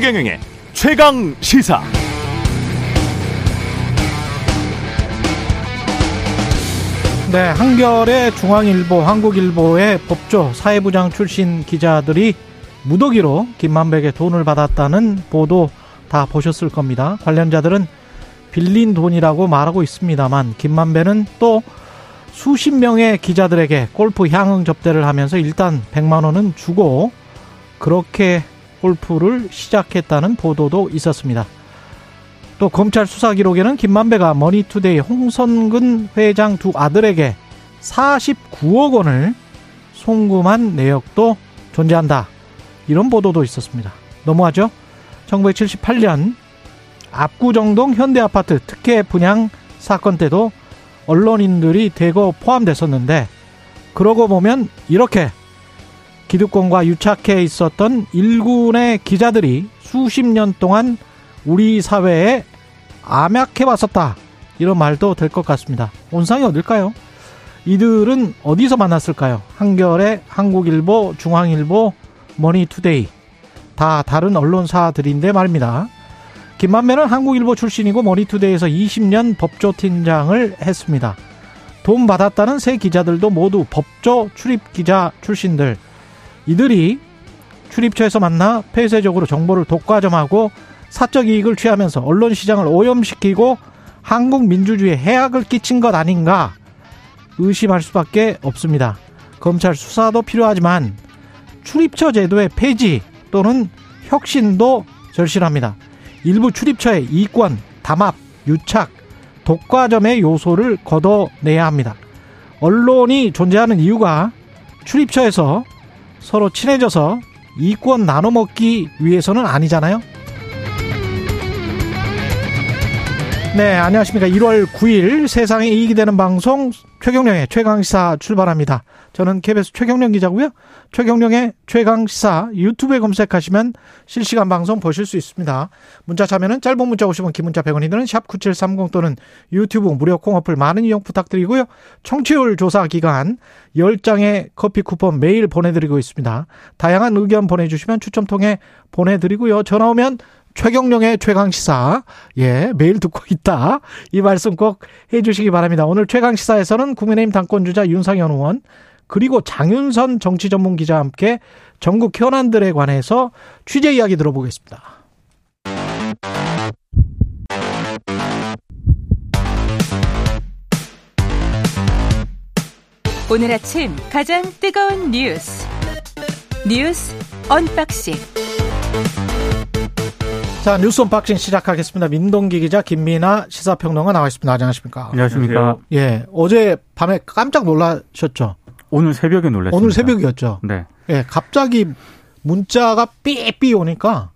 최경영의 최강 시사. 네, 한겨레 중앙일보, 한국일보의 법조 사회부장 출신 기자들이 무더기로 김만백의 돈을 받았다는 보도 다 보셨을 겁니다. 관련자들은 빌린 돈이라고 말하고 있습니다만 김만배는 또 수십 명의 기자들에게 골프 향응 접대를 하면서 일단 100만 원은 주고 그렇게 골프를 시작했다는 보도도 있었습니다. 또 검찰 수사 기록에는 김만배가 머니투데이 홍선근 회장 두 아들에게 49억 원을 송금한 내역도 존재한다. 이런 보도도 있었습니다. 너무하죠? 1978년 압구정동 현대아파트 특혜 분양 사건 때도 언론인들이 대거 포함됐었는데 그러고 보면 이렇게 기득권과 유착해 있었던 일군의 기자들이 수십 년 동안 우리 사회에 암약해 왔었다. 이런 말도 될 것 같습니다. 온상이 어딜까요? 이들은 어디서 만났을까요? 한겨레, 한국일보, 중앙일보, 머니투데이. 다 다른 언론사들인데 말입니다. 김만배는 한국일보 출신이고 머니투데이에서 20년 법조팀장을 했습니다. 돈 받았다는 세 기자들도 모두 법조 출입 기자 출신들. 이들이 출입처에서 만나 폐쇄적으로 정보를 독과점하고 사적 이익을 취하면서 언론 시장을 오염시키고 한국 민주주의에 해악을 끼친 것 아닌가 의심할 수밖에 없습니다. 검찰 수사도 필요하지만 출입처 제도의 폐지 또는 혁신도 절실합니다. 일부 출입처의 이권, 담합, 유착, 독과점의 요소를 걷어내야 합니다. 언론이 존재하는 이유가 출입처에서 서로 친해져서 이권 나눠 먹기 위해서는 아니잖아요. 네, 안녕하십니까. 1월 9일 세상에 이익이 되는 방송 최경령의 최강시사 출발합니다. 저는 KBS 최경령 기자고요. 최경령의 최강시사 유튜브에 검색하시면 실시간 방송 보실 수 있습니다. 문자 참여는 짧은 문자 50원, 긴 문자 100원이 드는 샵9730 또는 유튜브 무료 콩 어플 많은 이용 부탁드리고요. 청취율 조사 기간 10장의 커피 쿠폰 매일 보내드리고 있습니다. 다양한 의견 보내주시면 추첨 통해 보내드리고요. 전화 오면 최경령의 최강 시사, 예, 매일 듣고 있다. 이 말씀 꼭 해주시기 바랍니다. 오늘 최강 시사에서는 국민의힘 당권주자 윤상현 의원, 그리고 장윤선 정치 전문 기자와 함께 전국 현안들에 관해서 취재 이야기 들어보겠습니다. 오늘 아침 가장 뜨거운 뉴스. 뉴스 unboxing. 자, 뉴스 unboxing 시작하겠습니다. 민동기 기자, 김민아 시사평론가 나와 있습니다. 안녕하십니까? 안녕하십니까? 예, 어제 밤에 깜짝 놀라셨죠? 오늘 새벽에 놀랐습니다. 오늘 새벽이었죠? 네. 예, 갑자기 문자가 삐삐 오니까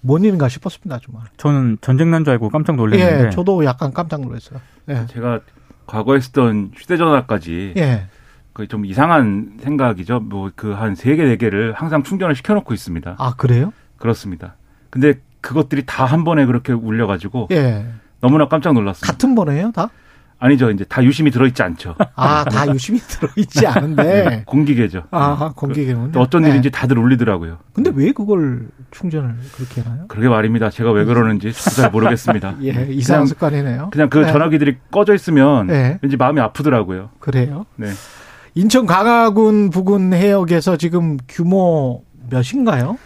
뭔 일인가 싶었습니다, 정말. 저는 전쟁 난 줄 알고 깜짝 놀랐는데. 예, 저도 약간 깜짝 놀랐어요. 예. 제가 과거에 쓰던 휴대전화까지 예. 그좀 이상한 생각이죠. 뭐 그 한 세 개 네 개를 항상 충전을 시켜놓고 있습니다. 아, 그래요? 그렇습니다. 근데 그것들이 다 한 번에 그렇게 울려가지고 예. 너무나 깜짝 놀랐습니다. 같은 번호예요, 다? 아니죠. 이제 다 유심히 들어있지 않죠. 아, 다 유심히 들어있지 않은데. 네, 공기계죠. 아, 공기계문. 또 어떤 일인지 다들 울리더라고요. 근데 왜 그걸 충전을 그렇게 해놔요? 그러게 말입니다. 제가 왜 그러는지 잘 모르겠습니다. 예, 이상한 습관이네요. 그냥 그 네. 전화기들이 꺼져 있으면 네. 왠지 마음이 아프더라고요. 그래요? 네. 인천 강화군 부근 해역에서 지금 규모 몇인가요?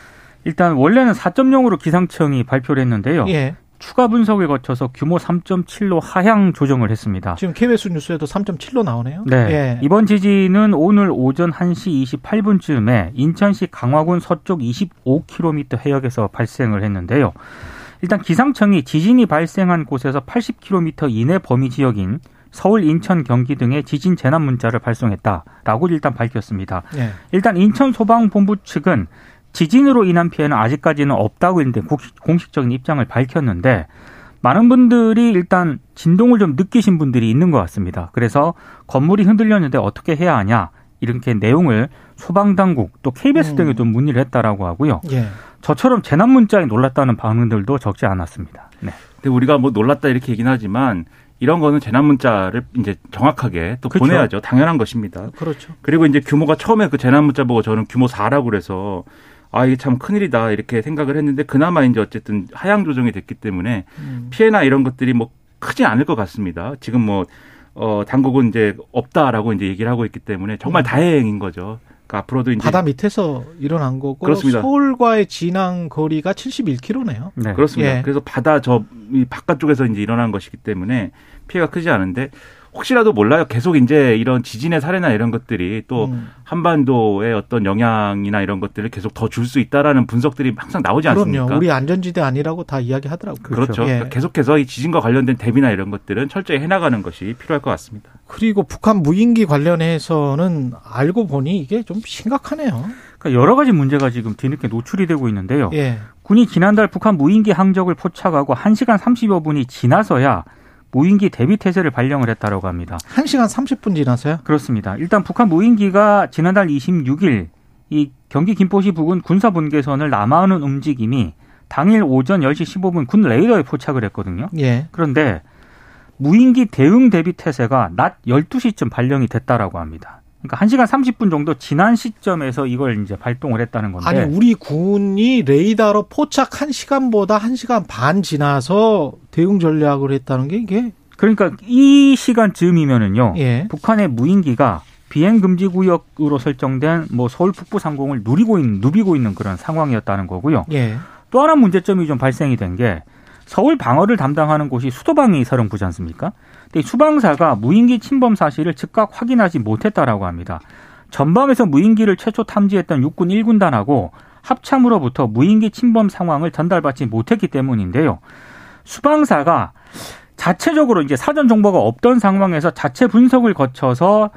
일단 원래는 4.0으로 기상청이 발표를 했는데요. 예. 추가 분석을 거쳐서 규모 3.7로 하향 조정을 했습니다. 지금 KBS 뉴스에도 3.7로 나오네요. 네. 예. 이번 지진은 오늘 오전 1시 28분쯤에 인천시 강화군 서쪽 25km 해역에서 발생을 했는데요. 일단 기상청이 지진이 발생한 곳에서 80km 이내 범위 지역인 서울, 인천, 경기 등의 지진 재난 문자를 발송했다라고 일단 밝혔습니다. 예. 일단 인천 소방본부 측은 지진으로 인한 피해는 아직까지는 없다고 했는데 공식적인 입장을 밝혔는데 많은 분들이 일단 진동을 좀 느끼신 분들이 있는 것 같습니다. 그래서 건물이 흔들렸는데 어떻게 해야 하냐 이렇게 내용을 소방당국 또 KBS 음. 등에 좀 문의를 했다라고 하고요. 예. 저처럼 재난 문자에 놀랐다는 반응들도 적지 않았습니다. 네. 근데 우리가 뭐 놀랐다 이렇게 얘기는 하지만 이런 거는 재난 문자를 이제 정확하게 또 그렇죠. 보내야죠. 당연한 것입니다. 그렇죠. 그리고 이제 규모가 처음에 그 재난 문자 보고 저는 규모 4라고 그래서 아 이게 참 큰일이다 이렇게 생각을 했는데 그나마 이제 어쨌든 하향 조정이 됐기 때문에 음. 피해나 이런 것들이 뭐 크지 않을 것 같습니다. 지금 뭐 어, 당국은 이제 없다라고 이제 얘기를 하고 있기 때문에 정말 음. 다행인 거죠. 그러니까 앞으로도 이제 바다 밑에서 일어난 거고 그렇습니다. 서울과의 진앙 거리가 71km네요. 네. 그렇습니다. 예. 그래서 바다 저 바깥쪽에서 이제 일어난 것이기 때문에 피해가 크지 않은데 혹시라도 몰라요. 계속 이제 이런 지진의 사례나 이런 것들이 또 음. 한반도의 어떤 영향이나 이런 것들을 계속 더 줄 수 있다라는 분석들이 항상 나오지 않습니까? 그럼요. 우리 안전지대 아니라고 다 이야기하더라고요. 그렇죠. 예. 계속해서 이 지진과 관련된 대비나 이런 것들은 철저히 해나가는 것이 필요할 것 같습니다. 그리고 북한 무인기 관련해서는 알고 보니 이게 좀 심각하네요. 그러니까 여러 가지 문제가 지금 뒤늦게 노출이 되고 있는데요. 예. 군이 지난달 북한 무인기 항적을 포착하고 1시간 30여 분이 지나서야 무인기 대비 태세를 발령을 했다라고 합니다. 1시간 30분 지나서요? 그렇습니다. 일단 북한 무인기가 지난달 26일 이 경기 김포시 부근 군사분계선을 남하하는 움직임이 당일 오전 10시 15분 군 레이더에 포착을 했거든요. 예. 그런데 무인기 대응 대비 태세가 낮 12시쯤 발령이 됐다라고 합니다. 그러니까 1시간 30분 정도 지난 시점에서 이걸 이제 발동을 했다는 건데. 아니, 우리 군이 레이더로 포착 1시간보다 1시간 반 지나서 대응 전략을 했다는 게 이게 그러니까 이 시간쯤이면은요. 예. 북한의 무인기가 비행 금지 구역으로 설정된 뭐 서울 북부 상공을 누리고 있는 누비고 있는 그런 상황이었다는 거고요. 예. 또 하나 문제점이 좀 발생이 된 게 서울 방어를 담당하는 곳이 수도방위 사령부지 않습니까? 수방사가 무인기 침범 사실을 즉각 확인하지 못했다라고 합니다. 전방에서 무인기를 최초 탐지했던 육군 1군단하고 합참으로부터 무인기 침범 상황을 전달받지 못했기 때문인데요. 수방사가 자체적으로 이제 사전 정보가 없던 상황에서 자체 분석을 거쳐서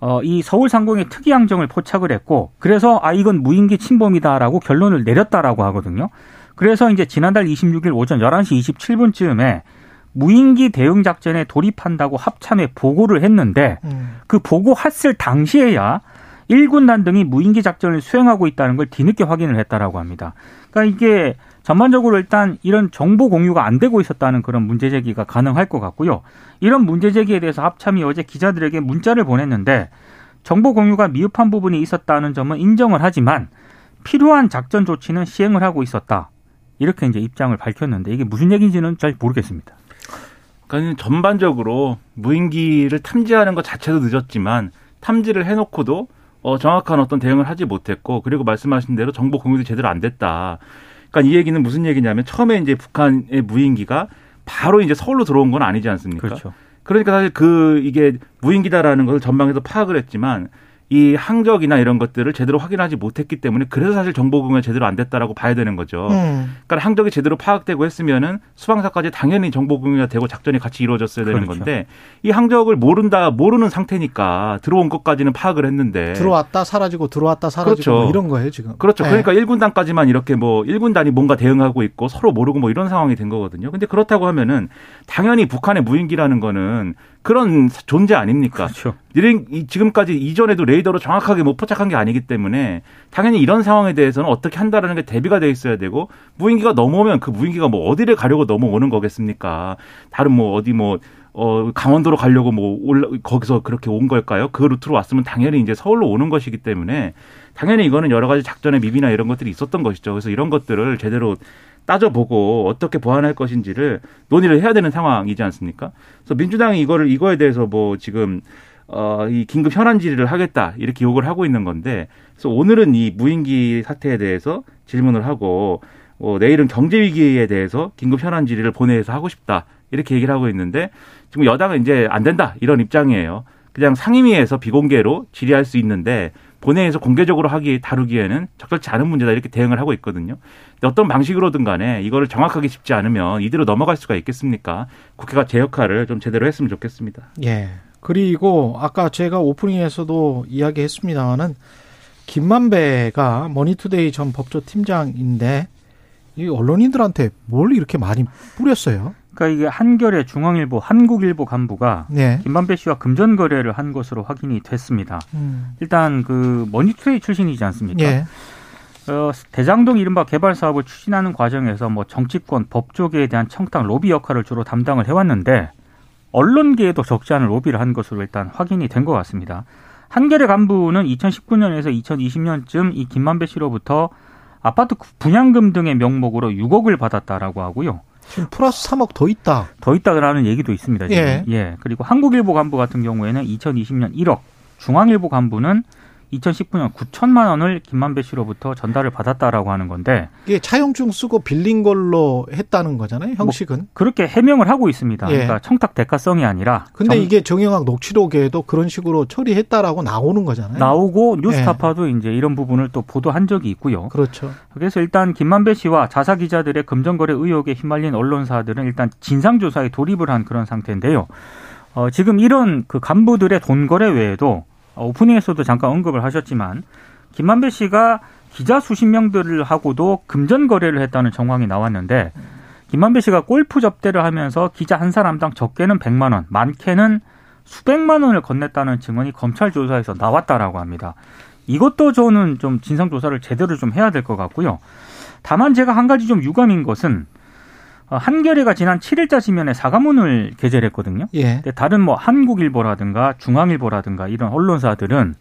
어, 이 서울 상공의 특이 항정을 포착을 했고 그래서 아 이건 무인기 침범이다라고 결론을 내렸다라고 하거든요. 그래서 이제 지난달 26일 오전 11시 27분쯤에 무인기 대응 작전에 돌입한다고 합참에 보고를 했는데 음. 그 보고했을 당시에야 1군단 등이 무인기 작전을 수행하고 있다는 걸 뒤늦게 확인을 했다라고 합니다. 그러니까 이게 전반적으로 일단 이런 정보 공유가 안 되고 있었다는 그런 문제 제기가 가능할 것 같고요. 이런 문제 제기에 대해서 합참이 어제 기자들에게 문자를 보냈는데 정보 공유가 미흡한 부분이 있었다는 점은 인정을 하지만 필요한 작전 조치는 시행을 하고 있었다. 이렇게 이제 입장을 밝혔는데 이게 무슨 얘기인지는 잘 모르겠습니다. 그러니까 전반적으로 무인기를 탐지하는 것 자체도 늦었지만 탐지를 해놓고도 어, 정확한 어떤 대응을 하지 못했고 그리고 말씀하신 대로 정보 공유도 제대로 안 됐다. 그러니까 이 얘기는 무슨 얘기냐면 처음에 이제 북한의 무인기가 바로 이제 서울로 들어온 건 아니지 않습니까? 그렇죠. 그러니까 사실 그 이게 무인기다라는 것을 전방에서 파악을 했지만 이 항적이나 이런 것들을 제대로 확인하지 못했기 때문에 그래서 사실 정보 공유가 제대로 안 됐다라고 봐야 되는 거죠. 음. 그러니까 항적이 제대로 파악되고 했으면은 수방사까지 당연히 정보 공유가 되고 작전이 같이 이루어졌어야 되는 그렇죠. 건데 이 항적을 모른다 모르는 상태니까 들어온 것까지는 파악을 했는데 들어왔다 사라지고 들어왔다 사라지고 그렇죠. 뭐 이런 거예요 지금. 그렇죠. 네. 그러니까 1군단까지만 이렇게 뭐 1군단이 뭔가 대응하고 있고 서로 모르고 뭐 이런 상황이 된 거거든요. 근데 그렇다고 하면은 당연히 북한의 무인기라는 거는 그런 존재 아닙니까? 그렇죠. 지금까지 이전에도 레이더로 정확하게 못 포착한 게 아니기 때문에 당연히 이런 상황에 대해서는 어떻게 한다라는 게 대비가 돼 있어야 되고 무인기가 넘어오면 그 무인기가 뭐 어디를 가려고 넘어오는 거겠습니까? 다른 뭐 어디 뭐 어, 강원도로 가려고 뭐 올라, 거기서 그렇게 온 걸까요? 그 루트로 왔으면 당연히 이제 서울로 오는 것이기 때문에 당연히 이거는 여러 가지 작전의 미비나 이런 것들이 있었던 것이죠. 그래서 이런 것들을 제대로 따져보고 어떻게 보완할 것인지를 논의를 해야 되는 상황이지 않습니까? 그래서 민주당이 이거를 이거에 대해서 뭐 지금 어, 이 긴급 현안 질의를 하겠다 이렇게 요구를 하고 있는 건데 그래서 오늘은 이 무인기 사태에 대해서 질문을 하고 어, 내일은 경제 위기에 대해서 긴급 현안 질의를 본회의에서 하고 싶다 이렇게 얘기를 하고 있는데 지금 여당은 이제 안 된다 이런 입장이에요. 그냥 상임위에서 비공개로 질의할 수 있는데 본회의에서 공개적으로 하기 다루기에는 적절치 않은 문제다 이렇게 대응을 하고 있거든요. 어떤 방식으로든 간에 이거를 정확하게 짚지 않으면 이대로 넘어갈 수가 있겠습니까? 국회가 제 역할을 좀 제대로 했으면 좋겠습니다. 예. 그리고 아까 제가 오프닝에서도 이야기했습니다만은 김만배가 머니투데이 전 법조 팀장인데 이 언론인들한테 뭘 이렇게 많이 뿌렸어요? 그러니까 이게 한겨레 중앙일보 한국일보 간부가 네. 김만배 씨와 금전 거래를 한 것으로 확인이 됐습니다. 음. 일단 그 머니투데이 출신이지 않습니까? 네. 어, 대장동 이른바 개발 사업을 추진하는 과정에서 뭐 정치권, 법조계에 대한 청탁, 로비 역할을 주로 담당을 해왔는데 언론계에도 적지 않은 로비를 한 것으로 일단 확인이 된 것 같습니다. 한겨레 간부는 2019년에서 2020년쯤 이 김만배 씨로부터 아파트 분양금 등의 명목으로 6억을 받았다라고 하고요. 지금 플러스 3억 더 있다. 더 있다라는 얘기도 있습니다. 지금. 예. 예. 그리고 한국일보 간부 같은 경우에는 2020년 1억, 중앙일보 간부는 2019년 9천만 원을 김만배 씨로부터 전달을 받았다라고 하는 건데 이게 차용증 쓰고 빌린 걸로 했다는 거잖아요. 형식은. 뭐 그렇게 해명을 하고 있습니다. 예. 그러니까 청탁 대가성이 아니라 근데 정- 이게 정영학 녹취록에도 그런 식으로 처리했다라고 나오는 거잖아요. 나오고 예. 뉴스타파도 이제 이런 부분을 또 보도한 적이 있고요. 그렇죠. 그래서 일단 김만배 씨와 자사 기자들의 금전거래 의혹에 휘말린 언론사들은 일단 진상 조사에 돌입을 한 그런 상태인데요. 어, 지금 이런 그 간부들의 돈 거래 외에도 어, 오프닝에서도 잠깐 언급을 하셨지만 김만배 씨가 기자 수십 명들을 하고도 금전 거래를 했다는 정황이 나왔는데 김만배 씨가 골프 접대를 하면서 기자 한 사람당 적게는 100만 원, 많게는 수백만 원을 건넸다는 증언이 검찰 조사에서 나왔다라고 합니다. 이것도 저는 좀 진상 조사를 제대로 좀 해야 될 것 같고요. 다만 제가 한 가지 좀 유감인 것은 어, 한겨레가 지난 7일자 지면에 사과문을 게재를 했거든요. 예. 근데 다른 뭐 한국일보라든가 중앙일보라든가 이런 언론사들은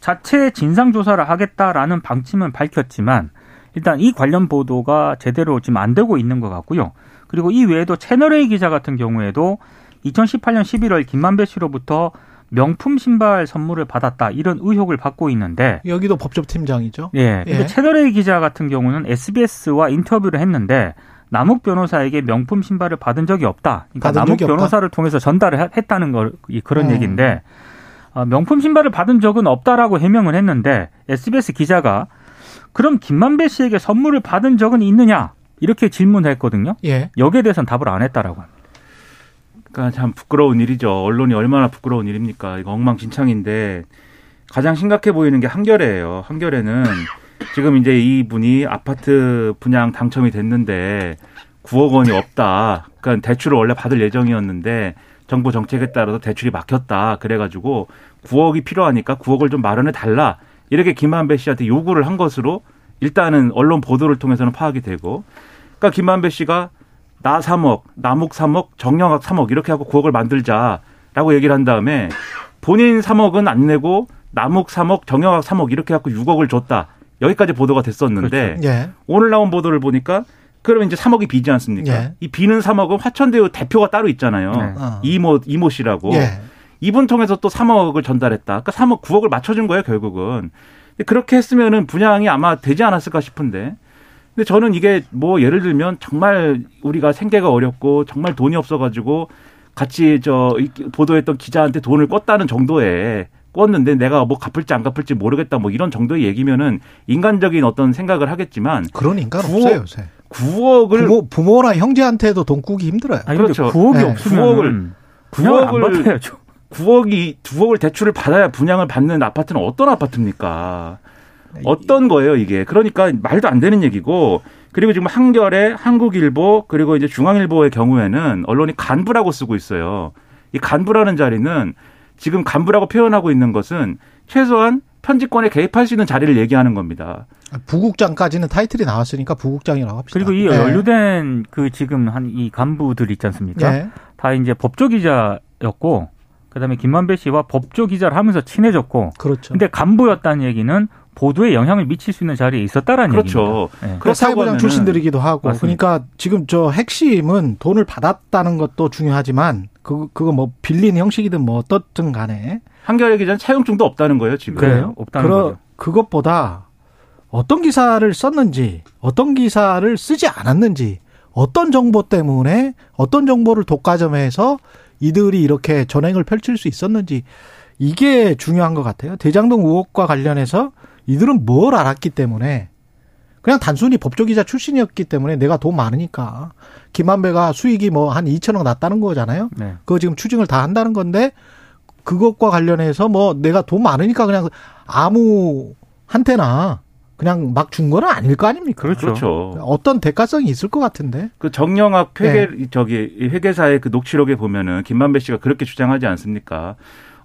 자체 진상 조사를 하겠다라는 방침은 밝혔지만 일단 이 관련 보도가 제대로 지금 안 되고 있는 것 같고요. 그리고 이 외에도 채널A 기자 같은 경우에도 2018년 11월 김만배 씨로부터 명품 신발 선물을 받았다 이런 의혹을 받고 있는데 여기도 법조팀장이죠. 예. 예. 채널A 기자 같은 경우는 SBS와 인터뷰를 했는데 남욱 변호사에게 명품 신발을 받은 적이 없다. 그러니까 남욱 적이 없다? 변호사를 통해서 전달을 하- 했다는 걸 이- 그런 어. 얘기인데 어, 명품 신발을 받은 적은 없다라고 해명을 했는데 SBS 기자가 그럼 김만배 씨에게 선물을 받은 적은 있느냐 이렇게 질문했거든요. 예. 여기에 대해서는 답을 안 했다라고 합니다. 그러니까 참 부끄러운 일이죠. 언론이 얼마나 부끄러운 일입니까? 이거 엉망진창인데 가장 심각해 보이는 게 한겨레예요. 한겨레는 지금 이제 이 분이 아파트 분양 당첨이 됐는데 9억 원이 없다. 그러니까 대출을 원래 받을 예정이었는데 정부 정책에 따라서 대출이 막혔다. 그래가지고 9억이 필요하니까 9억을 좀 마련해 달라. 이렇게 김만배 씨한테 요구를 한 것으로 일단은 언론 보도를 통해서는 파악이 되고, 그러니까 김만배 씨가 나 3억, 남욱 3억, 정영학 3억 이렇게 하고 9억을 만들자라고 얘기를 한 다음에 본인 3억은 안 내고 남욱 3억, 정영학 3억 이렇게 해갖고 6억을 줬다. 여기까지 보도가 됐었는데 예. 오늘 나온 보도를 보니까 그러면 이제 3억이 비지 않습니까? 예. 이 비는 3억은 화천대유 대표가 따로 있잖아요. 네. 어. 이모 이모 씨라고. 예. 이분 통해서 또 3억을 전달했다. 그러니까 3억 9억을 맞춰준 거예요 결국은. 근데 그렇게 했으면은 분양이 아마 되지 않았을까 싶은데. 근데 저는 이게 뭐 예를 들면 정말 우리가 생계가 어렵고 정말 돈이 없어가지고 같이 저 이- 보도했던 기자한테 돈을 껐다는 정도에 껐는데 내가 뭐 갚을지 안 갚을지 모르겠다 뭐 이런 정도의 얘기면은 인간적인 어떤 생각을 하겠지만 그런 인간 구억- 없어요, 요새. 9억을 부모, 부모나 형제한테도 돈 꾸기 힘들어요. 아니 그렇죠. 9억이 네. 없으면 9억을 분양을 안 9억을 받아야죠. 9억이 9억을 대출을 받아야 분양을 받는 아파트는 어떤 아파트입니까? 어떤 거예요, 이게? 그러니까 말도 안 되는 얘기고 그리고 지금 한겨레, 한국일보 그리고 이제 중앙일보의 경우에는 언론이 간부라고 쓰고 있어요. 이 간부라는 자리는 지금 간부라고 표현하고 있는 것은 최소한 편집권에 개입할 수 있는 자리를 얘기하는 겁니다. 부국장까지는 타이틀이 나왔으니까 부국장이라고 합시다. 그리고 이 예. 연루된 그 지금 한 이 간부들 있지 않습니까? 예. 다 이제 법조 기자였고 그다음에 김만배 씨와 법조 기자를 하면서 친해졌고 그렇죠. 근데 간부였다는 얘기는 보도에 영향을 미칠 수 있는 자리에 있었다라는 그렇죠. 얘기입니다. 예. 그 그렇다고 사회부장 출신들이기도 하고 맞습니다. 그러니까 지금 저 핵심은 돈을 받았다는 것도 중요하지만 그 그거 뭐 빌린 형식이든 뭐 어떻든 간에 한겨레 기자는 차용증도 없다는 거예요, 지금. 그래요? 없다는 그러, 거죠. 그것보다 어떤 기사를 썼는지 어떤 기사를 쓰지 않았는지 어떤 정보 때문에 어떤 정보를 독과점해서 이들이 이렇게 전횡을 펼칠 수 있었는지 이게 중요한 것 같아요. 대장동 의혹과 관련해서 이들은 뭘 알았기 때문에 그냥 단순히 법조기자 출신이었기 때문에 내가 돈 많으니까 김한배가 수익이 뭐 한 2천억 났다는 거잖아요. 네. 그거 지금 추징을 다 한다는 건데 그것과 관련해서 뭐 내가 돈 많으니까 그냥 아무 한테나 그냥 막 준 거는 아닐 거 아닙니까? 그렇죠. 그렇죠. 어떤 대가성이 있을 것 같은데. 그 정영학 회계 네. 저기 이 회계사의 그 녹취록에 보면은 김만배 씨가 그렇게 주장하지 않습니까?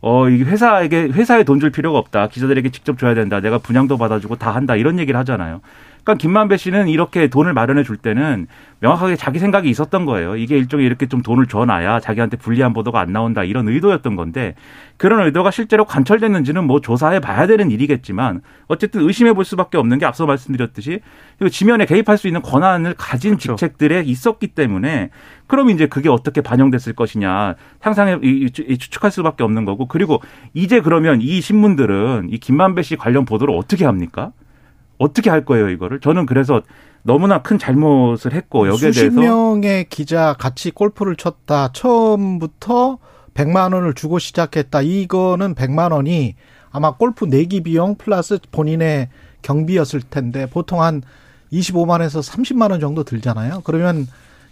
어, 이 회사에게 회사에 돈 줄 필요가 없다. 기자들에게 직접 줘야 된다. 내가 분양도 받아주고 다 한다. 이런 얘기를 하잖아요. 그러니까 김만배 씨는 이렇게 돈을 마련해 줄 때는 명확하게 자기 생각이 있었던 거예요. 이게 일종의 이렇게 좀 돈을 줘놔야 자기한테 불리한 보도가 안 나온다 이런 의도였던 건데 그런 의도가 실제로 관철됐는지는 뭐 조사해 봐야 되는 일이겠지만 어쨌든 의심해 볼 수밖에 없는 게 앞서 말씀드렸듯이 지면에 개입할 수 있는 권한을 가진 그렇죠. 직책들에 있었기 때문에 그럼 이제 그게 어떻게 반영됐을 것이냐 상상해 추측할 수밖에 없는 거고 그리고 이제 그러면 이 신문들은 이 김만배 씨 관련 보도를 어떻게 합니까? 어떻게 할 거예요 이거를? 저는 그래서 너무나 큰 잘못을 했고 여기에 수십 대해서 수십 명의 기자 같이 골프를 쳤다. 처음부터 100만 원을 주고 시작했다. 이거는 100만 원이 아마 골프 내기 비용 플러스 본인의 경비였을 텐데 보통 한 25만에서 30만 원 정도 들잖아요. 그러면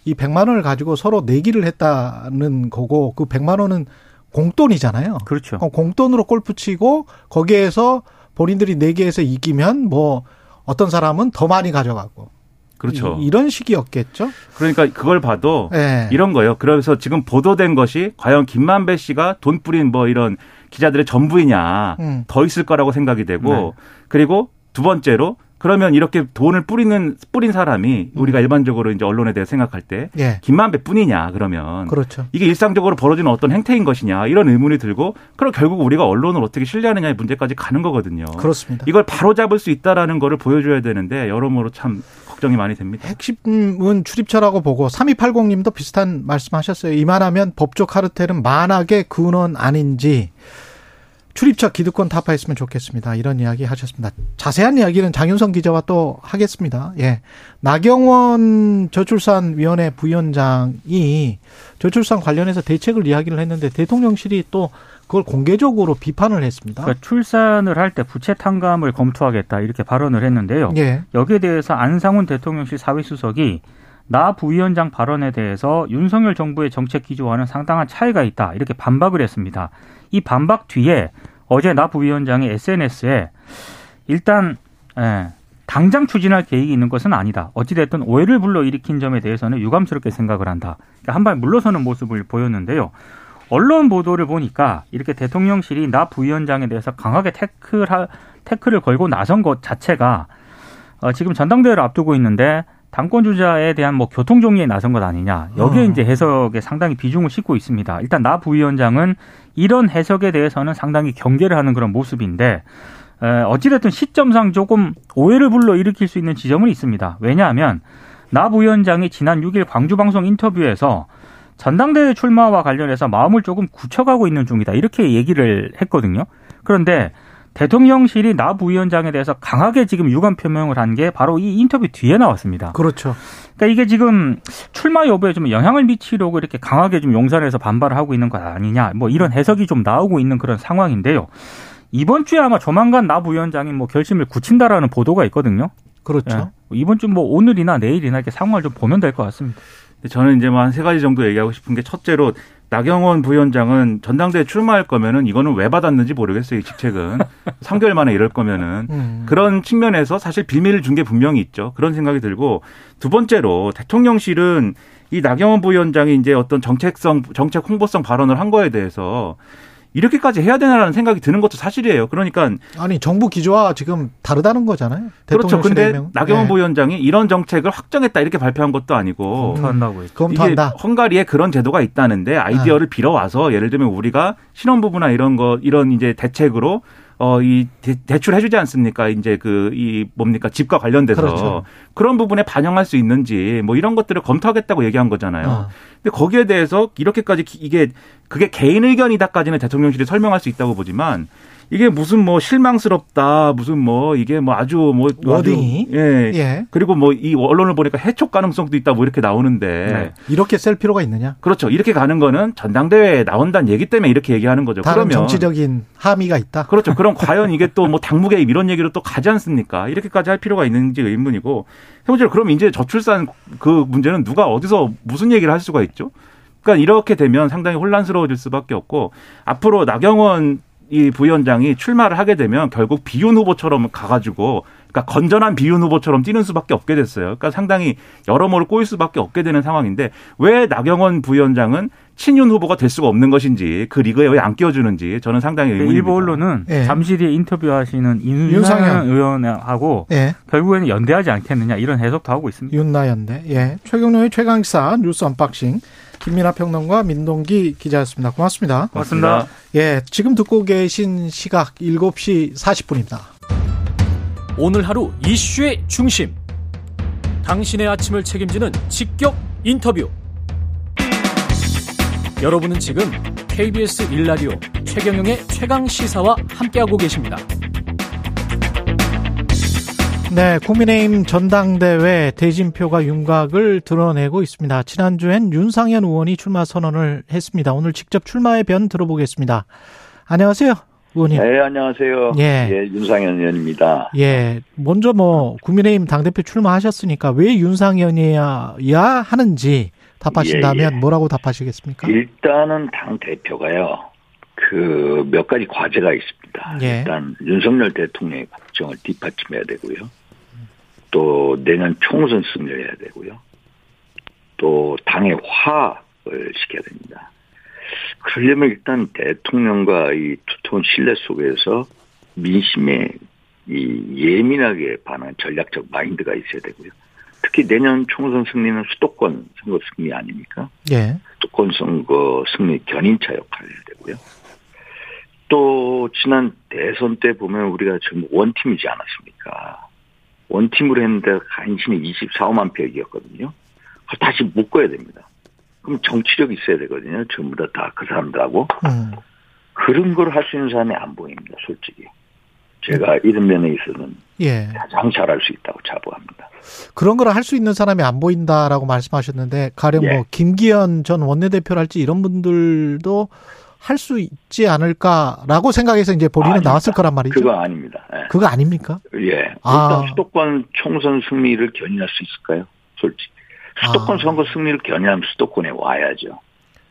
이 100만 원을 가지고 서로 내기를 했다는 거고 그 100만 원은 공돈이잖아요. 그렇죠. 공돈으로 골프 치고 거기에서 본인들이 내기에서 이기면 뭐 어떤 사람은 더 많이 가져가고 그렇죠. 이, 런 식이었겠죠. 그러니까 그걸 봐도 네. 이런 거예요. 그래서 지금 보도된 것이 과연 김만배 씨가 돈 뿌린 뭐 이런 기자들의 전부이냐 음. 더 있을 거라고 생각이 되고 네. 그리고 두 번째로 그러면 이렇게 돈을 뿌리는 뿌린 사람이 음. 우리가 일반적으로 이제 언론에 대해 생각할 때 예. 김만배뿐이냐 그러면 그렇죠. 이게 일상적으로 벌어지는 어떤 행태인 것이냐 이런 의문이 들고 그럼 결국 우리가 언론을 어떻게 신뢰하느냐의 문제까지 가는 거거든요. 그렇습니다. 이걸 바로 잡을 수 있다라는 거를 보여줘야 되는데 여러모로 참 걱정이 많이 됩니다. 핵심은 출입처라고 보고 3280님도 비슷한 말씀하셨어요. 이만하면 법적 카르텔은 만악의 근원 아닌지 출입처 기득권 타파했으면 좋겠습니다. 이런 이야기 하셨습니다. 자세한 이야기는 장윤성 기자와 또 하겠습니다. 예. 나경원 저출산위원회 부위원장이 저출산 관련해서 대책을 이야기를 했는데 대통령실이 또 그걸 공개적으로 비판을 했습니다. 그러니까 출산을 할 때 부채 탕감을 검토하겠다 이렇게 발언을 했는데요. 예. 여기에 대해서 안상훈 대통령실 사회수석이 나 부위원장 발언에 대해서 윤석열 정부의 정책 기조와는 상당한 차이가 있다 이렇게 반박을 했습니다. 이 반박 뒤에 어제 나 부위원장이 SNS에 일단 예, 당장 추진할 계획이 있는 것은 아니다. 어찌됐든 오해를 불러일으킨 점에 대해서는 유감스럽게 생각을 한다. 그러니까 한발 물러서는 모습을 보였는데요. 언론 보도를 보니까 이렇게 대통령실이 나 부위원장에 대해서 강하게 태클 태클을 걸고 나선 것 자체가 어, 지금 전당대회를 앞두고 있는데 당권 주자에 대한 뭐 교통 정리에 나선 것 아니냐 여기에 어. 이제 해석에 상당히 비중을 싣고 있습니다. 일단 나 부위원장은 이런 해석에 대해서는 상당히 경계를 하는 그런 모습인데 어찌됐든 시점상 조금 오해를 불러 일으킬 수 있는 지점은 있습니다. 왜냐하면 나 부위원장이 지난 6일 광주방송 인터뷰에서 전당대회 출마와 관련해서 마음을 조금 굳혀가고 있는 중이다 이렇게 얘기를 했거든요. 그런데 대통령실이 나 부위원장에 대해서 강하게 지금 유감 표명을 한 게 바로 이 인터뷰 뒤에 나왔습니다. 그렇죠. 그러니까 이게 지금 출마 여부에 좀 영향을 미치려고 이렇게 강하게 좀 용산에서 반발을 하고 있는 것 아니냐. 뭐 이런 해석이 좀 나오고 있는 그런 상황인데요. 이번 주에 아마 조만간 나 부위원장이 뭐 결심을 굳힌다라는 보도가 있거든요. 그렇죠. 예. 이번 주 뭐 오늘이나 내일이나 이렇게 상황을 좀 보면 될 것 같습니다. 저는 이제 뭐한세 가지 정도 얘기하고 싶은 게 첫째로 나경원 부위원장은 전당대회 출마할 거면은 이거는 왜 받았는지 모르겠어요. 이 직책은 3개월 만에 이럴 거면은 음. 그런 측면에서 사실 비밀을 준 게 분명히 있죠. 그런 생각이 들고 두 번째로 대통령실은 이 나경원 부위원장이 이제 어떤 정책성 정책 홍보성 발언을 한 거에 대해서 이렇게까지 해야 되나라는 생각이 드는 것도 사실이에요. 그러니까 아니 정부 기조와 지금 다르다는 거잖아요. 그렇죠. 근데 명. 나경원 네. 부위원장이 이런 정책을 확정했다 이렇게 발표한 것도 아니고 검토한다고 했죠. 검토한다. 헝가리에 그런 제도가 있다는데 아이디어를 네. 빌어와서 예를 들면 우리가 신혼부부나 이런 거 이런 이제 대책으로 어, 이 대, 출 해주지 않습니까? 이제 그, 이 뭡니까? 집과 관련돼서. 그렇죠. 그런 부분에 반영할 수 있는지 뭐 이런 것들을 검토하겠다고 얘기한 거잖아요. 어. 근데 거기에 대해서 이렇게까지 이게 그게 개인 의견이다까지는 대통령실이 설명할 수 있다고 보지만 이게 무슨 뭐 실망스럽다 무슨 뭐 이게 뭐 아주 뭐 워딩이 예. 예. 그리고 뭐 이 언론을 보니까 해촉 가능성도 있다 뭐 이렇게 나오는데 네. 이렇게 셀 필요가 있느냐? 그렇죠. 이렇게 가는 거는 전당대회에 나온다는 얘기 때문에 이렇게 얘기하는 거죠. 다른 그러면 정치적인 함의가 있다. 그렇죠. 그럼 과연 이게 또 뭐 당무개입 이런 얘기로 또 가지 않습니까? 이렇게까지 할 필요가 있는지 의문이고 세 번째로 그럼 이제 저출산 그 문제는 누가 어디서 무슨 얘기를 할 수가 있죠? 그러니까 이렇게 되면 상당히 혼란스러워질 수밖에 없고 앞으로 나경원 이 부위원장이 출마를 하게 되면 결국 비윤 후보처럼 가가지고 그러니까 건전한 비윤 후보처럼 뛰는 수밖에 없게 됐어요. 그러니까 상당히 여러모로 꼬일 수밖에 없게 되는 상황인데 왜 나경원 부위원장은 친윤 후보가 될 수가 없는 것인지 그 리그에 왜 안 끼워주는지 저는 상당히 의문입니다. 일부 언론은 예. 잠시 뒤에 인터뷰하시는 윤상현. 의원하고 예. 결국에는 연대하지 않겠느냐 이런 해석도 하고 있습니다. 윤나연대. 예. 최경영의 최강시사 뉴스 unboxing. 김민아 평론가 민동기 기자였습니다. 고맙습니다. 고맙습니다. 예. 지금 듣고 계신 시각 7시 40분입니다. 오늘 하루 이슈의 중심. 당신의 아침을 책임지는 직격 인터뷰. 여러분은 지금 KBS 일라디오 최경영의 최강 시사와 함께하고 계십니다. 네, 국민의힘 전당대회 대진표가 윤곽을 드러내고 있습니다. 지난주엔 윤상현 의원이 출마 선언을 했습니다. 오늘 직접 출마의 변 들어보겠습니다. 안녕하세요, 의원님. 네, 안녕하세요. 예. 예, 윤상현 의원입니다. 예, 먼저 뭐 국민의힘 당대표 출마하셨으니까 왜 윤상현이야 하는지 답하신다면 예, 예. 뭐라고 답하시겠습니까? 일단은 당 대표가요. 그 몇 가지 과제가 있습니다. 예. 일단 윤석열 대통령의 국정을 뒷받침해야 되고요. 또 내년 총선 승리를 해야 되고요. 또 당의 화합을 시켜야 됩니다. 그러려면 일단 대통령과 이 두터운 신뢰 속에서 민심에 이 예민하게 반한 전략적 마인드가 있어야 되고요. 특히 내년 총선 승리는 수도권 선거 승리 아닙니까? 예, 수도권 선거 승리 견인차 역할을 해야 되고요. 또 지난 대선 때 보면 우리가 전부 원팀이지 않았습니까? 원팀으로 했는데 간신히 24만 표 이겼거든요. 그걸 다시 묶어야 됩니다. 그럼 정치력이 있어야 되거든요. 전부 다 다 그 사람들하고. 음, 그런 걸 할 수 있는 사람이 안 보입니다, 솔직히. 제가 이런 면에 있어서는 예. 가장 잘할 수 있다고 자부합니다. 그런 걸 할 수 있는 사람이 안 보인다라고 말씀하셨는데 가령 예. 뭐 김기현 전 원내대표랄지 이런 분들도 할 수 있지 않을까라고 생각해서 이제 본인은 아닙니다. 나왔을 거란 말이죠. 그거 아닙니다. 예. 그거 아닙니까? 예. 일단 아. 수도권 총선 승리를 견인할 수 있을까요? 솔직히. 수도권 아. 선거 승리를 견인하면 수도권에 와야죠.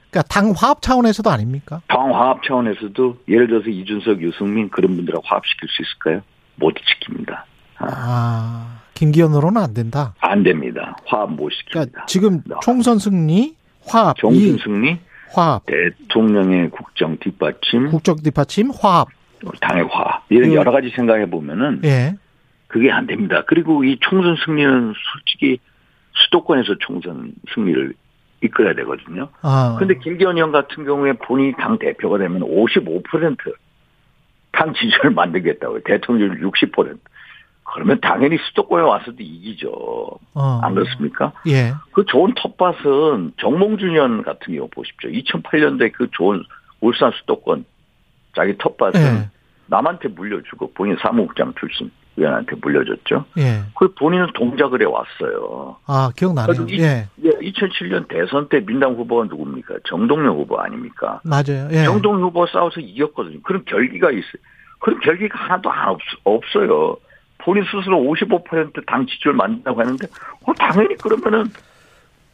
그러니까 당 화합 차원에서도 아닙니까? 당 화합 차원에서도 예를 들어서 이준석, 유승민 그런 분들하고 화합시킬 수 있을까요? 못 시킵니다. 아, 아, 김기현으로는 안 된다. 안 됩니다. 화합 못 시킵니다. 그러니까 지금 총선 승리, 화합, 이 승리, 화합, 대통령의 국정 뒷받침, 국적 뒷받침, 화합. 당의 화합 이런 그- 여러 가지 생각해 보면은 예. 그게 안 됩니다. 그리고 이 총선 승리는 솔직히 수도권에서 총선 승리를 이끌어야 되거든요. 아. 근데 김기현 의원 같은 경우에 본인이 당 대표가 되면 55%당 지지를 만들겠다고요. 대통령률 60%. 그러면 당연히 수도권에 와서도 이기죠. 어. 안 그렇습니까? 예. 그 좋은 텃밭은 정몽준 의원 같은 경우 보십시오. 2008년도에 그 좋은 울산 수도권 자기 텃밭은 예. 남한테 물려주고 본인 사무국장 출신 의원한테 물려줬죠. 예. 그 본인은 동작을 해왔어요. 아, 기억나네요. 이- 예. 예, 2007년 대선 때 민당 후보가 누굽니까? 정동영 후보 아닙니까? 맞아요. 예. 정동영 후보 싸워서 이겼거든요. 그런 결기가 있어요. 그런 결기가 하나도 안 없, 없어요. 본인 스스로 55%당 지지를 만든다고 하는데, 어, 당연히 그러면은,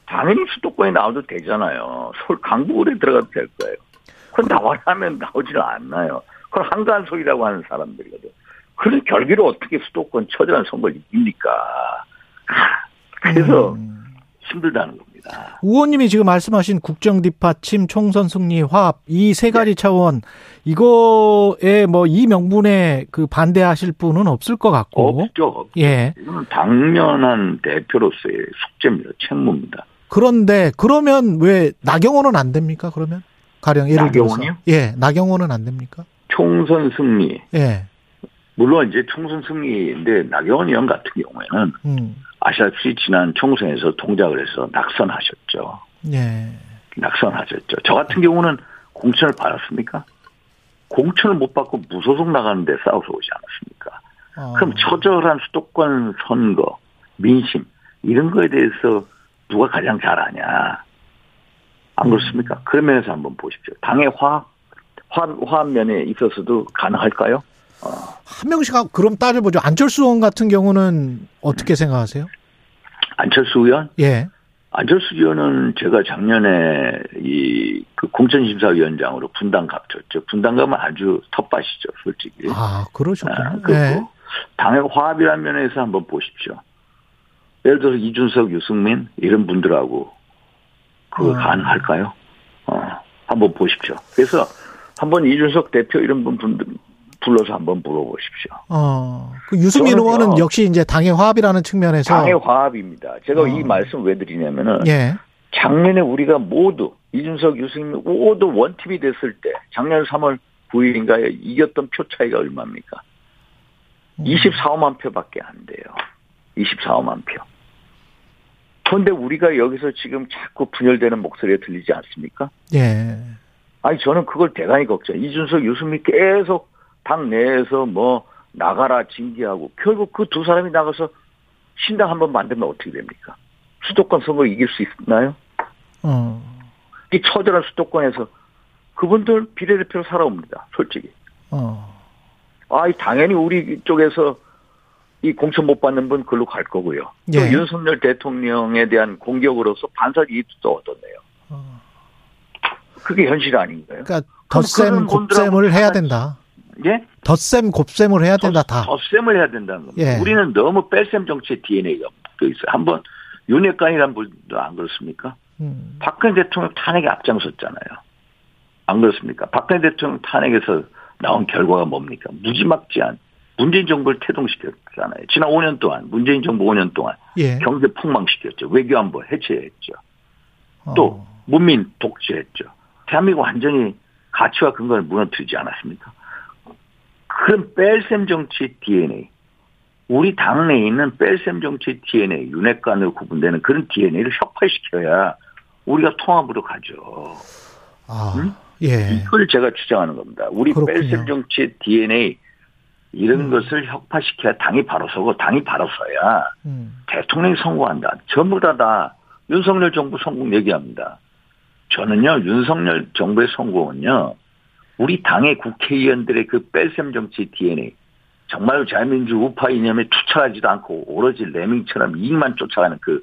당연히 수도권에 나와도 되잖아요. 서울 강북을에 들어가도 될 거예요. 그건 나와라면 나오지는 않나요. 그건 한가한 소리라고 하는 사람들이거든. 그런 결기로 어떻게 수도권 처절한 선거를 이깁니까? 아, 그래서 음. 힘들다는 겁니다. 의원님이 지금 말씀하신 국정 뒷받침, 총선 승리, 화합 이세 네. 가지 차원 이거에 뭐 이 명분에 그 반대하실 분은 없을 것 같고 없죠. 예 이건 당면한 대표로서의 숙제입니다. 책무입니다. 그런데 그러면 왜 나경원은 안 됩니까? 그러면 가령 예를 나경원이요? 들어서 예 나경원은 안 됩니까? 총선 승리. 예 물론 이제 총선 승리인데 나경원 의원 같은 경우에는 음, 아시다시피 지난 총선에서 동작을 해서 낙선하셨죠. 예 낙선하셨죠. 저 같은 경우는 공천을 받았습니까? 공천을 못 받고 무소속 나가는데 싸워서 오지 않았습니까? 어, 그럼 처절한 수도권 선거, 민심 이런 거에 대해서 누가 가장 잘 아냐? 안 그렇습니까? 그런 면에서 한번 보십시오. 당의 화, 화, 화합 면에 있어서도 가능할까요? 한 명씩 하고 그럼 따져보죠. 안철수 의원 같은 경우는 어떻게 생각하세요? 안철수 의원? 예 안철수 의원은 제가 작년에 이 그 공천심사위원장으로 분당 갑쳤죠. 분당 가면 아주 텃밭이죠, 솔직히. 아, 그러셨군요. 아, 그리고 예. 당의 화합이라는 면에서 한번 보십시오. 예를 들어서 이준석, 유승민 이런 분들하고 그 음. 가능할까요? 어, 한번 보십시오. 그래서 한번 이준석 대표 이런 분 분들 불러서 한번 물어보십시오. 어, 그 유승민. 의원은 역시 이제 당의 화합이라는 측면에서 당의 화합입니다. 제가 어. 이 말씀 왜 드리냐면은 예, 작년에 우리가 모두 이준석, 유승민 모두 원팀이 됐을 때 작년 3월 9일인가에 이겼던 표 차이가 얼마입니까? 음. 24만 표밖에 안 돼요. 24만 표. 그런데 우리가 여기서 지금 자꾸 분열되는 목소리가 들리지 않습니까? 예, 아니 저는 그걸 대단히 걱정. 이준석, 유승민 계속 당 내에서 뭐 나가라 징계하고 결국 그 두 사람이 나가서 신당 한 번 만들면 어떻게 됩니까? 수도권 선거 이길 수 있나요? 어, 이 처절한 수도권에서 그분들 비례대표로 살아옵니다. 솔직히. 어, 아, 당연히 우리 쪽에서 이 공천 못 받는 분 글로 갈 거고요. 또 예. 윤석열 대통령에 대한 공격으로서 반사 이익도 얻었네요. 어. 그게 현실 아닌가요? 그러니까 덧셈 곱셈을 해야 다 된다. 예? 덧셈 곱셈을 해야 된다 다. 덧셈을 해야 된다는 겁니다. 예. 우리는 너무 뺄셈 정치의 DNA가 묻어 있어요. 한번 윤핵관이라는 분도 안 그렇습니까? 음, 박근혜 대통령 탄핵에 앞장섰잖아요. 안 그렇습니까? 박근혜 대통령 탄핵에서 나온 결과가 뭡니까? 무지막지한 문재인 정부를 태동시켰잖아요. 지난 5년 동안 문재인 정부 5년 동안 예. 경제 폭망시켰죠. 외교안보 해체했죠. 어, 또 문민 독재했죠. 대한민국 완전히 가치와 근거를 무너뜨리지 않았습니까? 그런 뺄셈 정치 DNA, 우리 당내에 있는 뺄셈 정치 DNA, 윤핵관으로 구분되는 그런 DNA를 혁파시켜야 우리가 통합으로 가죠. 아, 음? 예, 이걸 제가 주장하는 겁니다. 우리 그렇군요. 뺄셈 정치의 DNA 이런 음. 것을 혁파시켜야 당이 바로 서고 당이 바로 서야 음, 대통령이 선거한다. 전부 다 다 윤석열 정부 성공 얘기합니다. 저는요 윤석열 정부의 성공은요 우리 당의 국회의원들의 그 뺄셈 정치 DNA 정말 자유민주 우파 이념에 투철하지도 않고 오로지 레밍처럼 이익만 쫓아가는 그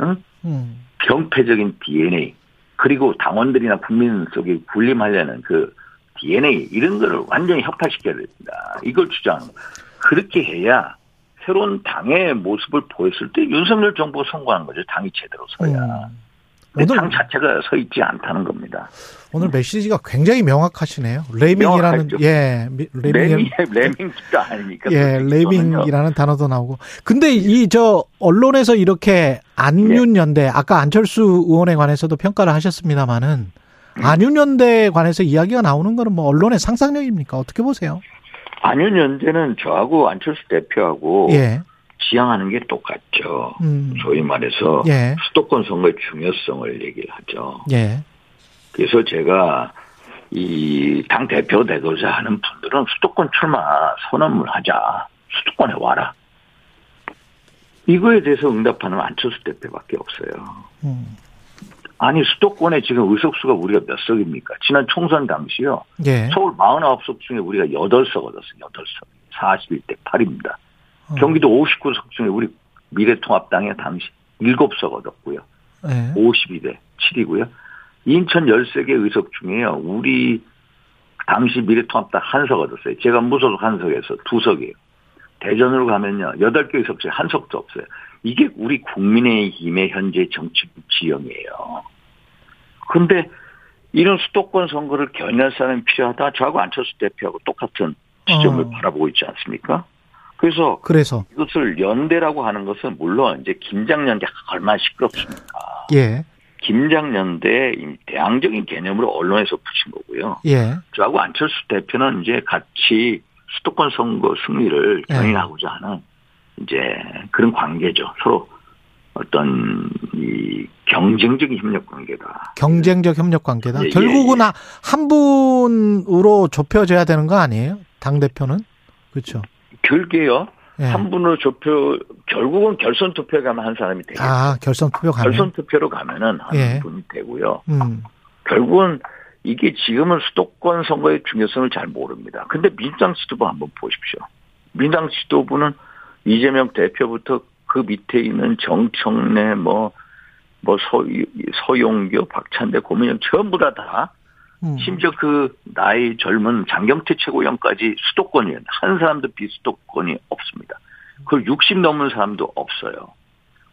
응? 음, 병폐적인 DNA 그리고 당원들이나 국민 속에 군림하려는 그 DNA 이런 거를 완전히 혁파시켜야 됩니다. 이걸 주장하는 거예요. 그렇게 해야 새로운 당의 모습을 보였을 때 윤석열 정부가 성공하는 거죠. 당이 제대로 서야. 음. 당 자체가 서 있지 않다는 겁니다. 오늘 메시지가 굉장히 명확하시네요. 레밍이라는. 예, 미- 레밍 레밍, 레밍도 아닙니까? 예. 레밍이라는 단어도 나오고. 근데 이 저 언론에서 이렇게 안윤연대 아까 안철수 의원에 관해서도 평가를 하셨습니다마는 음. 안윤연대에 관해서 이야기가 나오는 거는 뭐 언론의 상상력입니까? 어떻게 보세요? 안윤연대는 저하고 안철수 대표하고 예. 지향하는 게 똑같죠. 음. 소위 말해서 예. 수도권 선거의 중요성을 얘기를 하죠. 예. 그래서 제가 이 당 대표 되고자 하는 분들은 수도권 출마 선언을 하자. 수도권에 와라. 이거에 대해서 응답하는 안철수 대표밖에 없어요. 음. 아니 수도권에 지금 의석수가 우리가 몇 석입니까? 지난 총선 당시요. 예. 서울 49석 중에 우리가 8석 얻었어요. 8석. 41대 8입니다. 어. 경기도 59석 중에 우리 미래통합당에 당시 7석 얻었고요. 예. 52대 7이고요. 인천 13개 의석 중에요. 우리 당시 미래통합당 한 석 얻었어요. 제가 무소속 한 석에서 두 석이에요. 대전으로 가면요. 8개 의석 중에 한 석도 없어요. 이게 우리 국민의힘의 현재 정치부 지형이에요. 근데 이런 수도권 선거를 견인할 사람이 필요하다. 저하고 안철수 대표하고 똑같은 지점을 어. 바라보고 있지 않습니까? 그래서 그래서 이것을 연대라고 하는 것은 물론 이제 김장연대 얼마나 시끄럽습니까? 예. 김장연대 이 대항적인 개념으로 언론에서 붙인 거고요. 예. 저하고 안철수 대표는 이제 같이 수도권 선거 승리를 예. 견인하고자 하는 이제 그런 관계죠. 서로 어떤 이 경쟁적인 협력 관계다. 경쟁적 협력 관계다. 예, 예, 결국은 예. 아- 한 분으로 좁혀져야 되는 거 아니에요? 당 대표는 그렇죠. 결계요. 예. 한 분으로 좁혀 결국은 결선 투표에 가면 한 사람이 되겠죠. 아 결선 투표 가면. 결선 투표로 가면은 한 예. 분이 되고요. 음. 결국은 이게 지금은 수도권 선거의 중요성을 잘 모릅니다. 근데 민주당 지도부 한번 보십시오. 민주당 지도부는 이재명 대표부터 그 밑에 있는 정청래 뭐, 뭐 서, 서용교, 박찬대, 고민영 전부 다 다 음. 심지어 그 나이 젊은 장경태 최고위원까지 수도권이에요. 한 사람도 비수도권이 없습니다. 그60 넘은 사람도 없어요.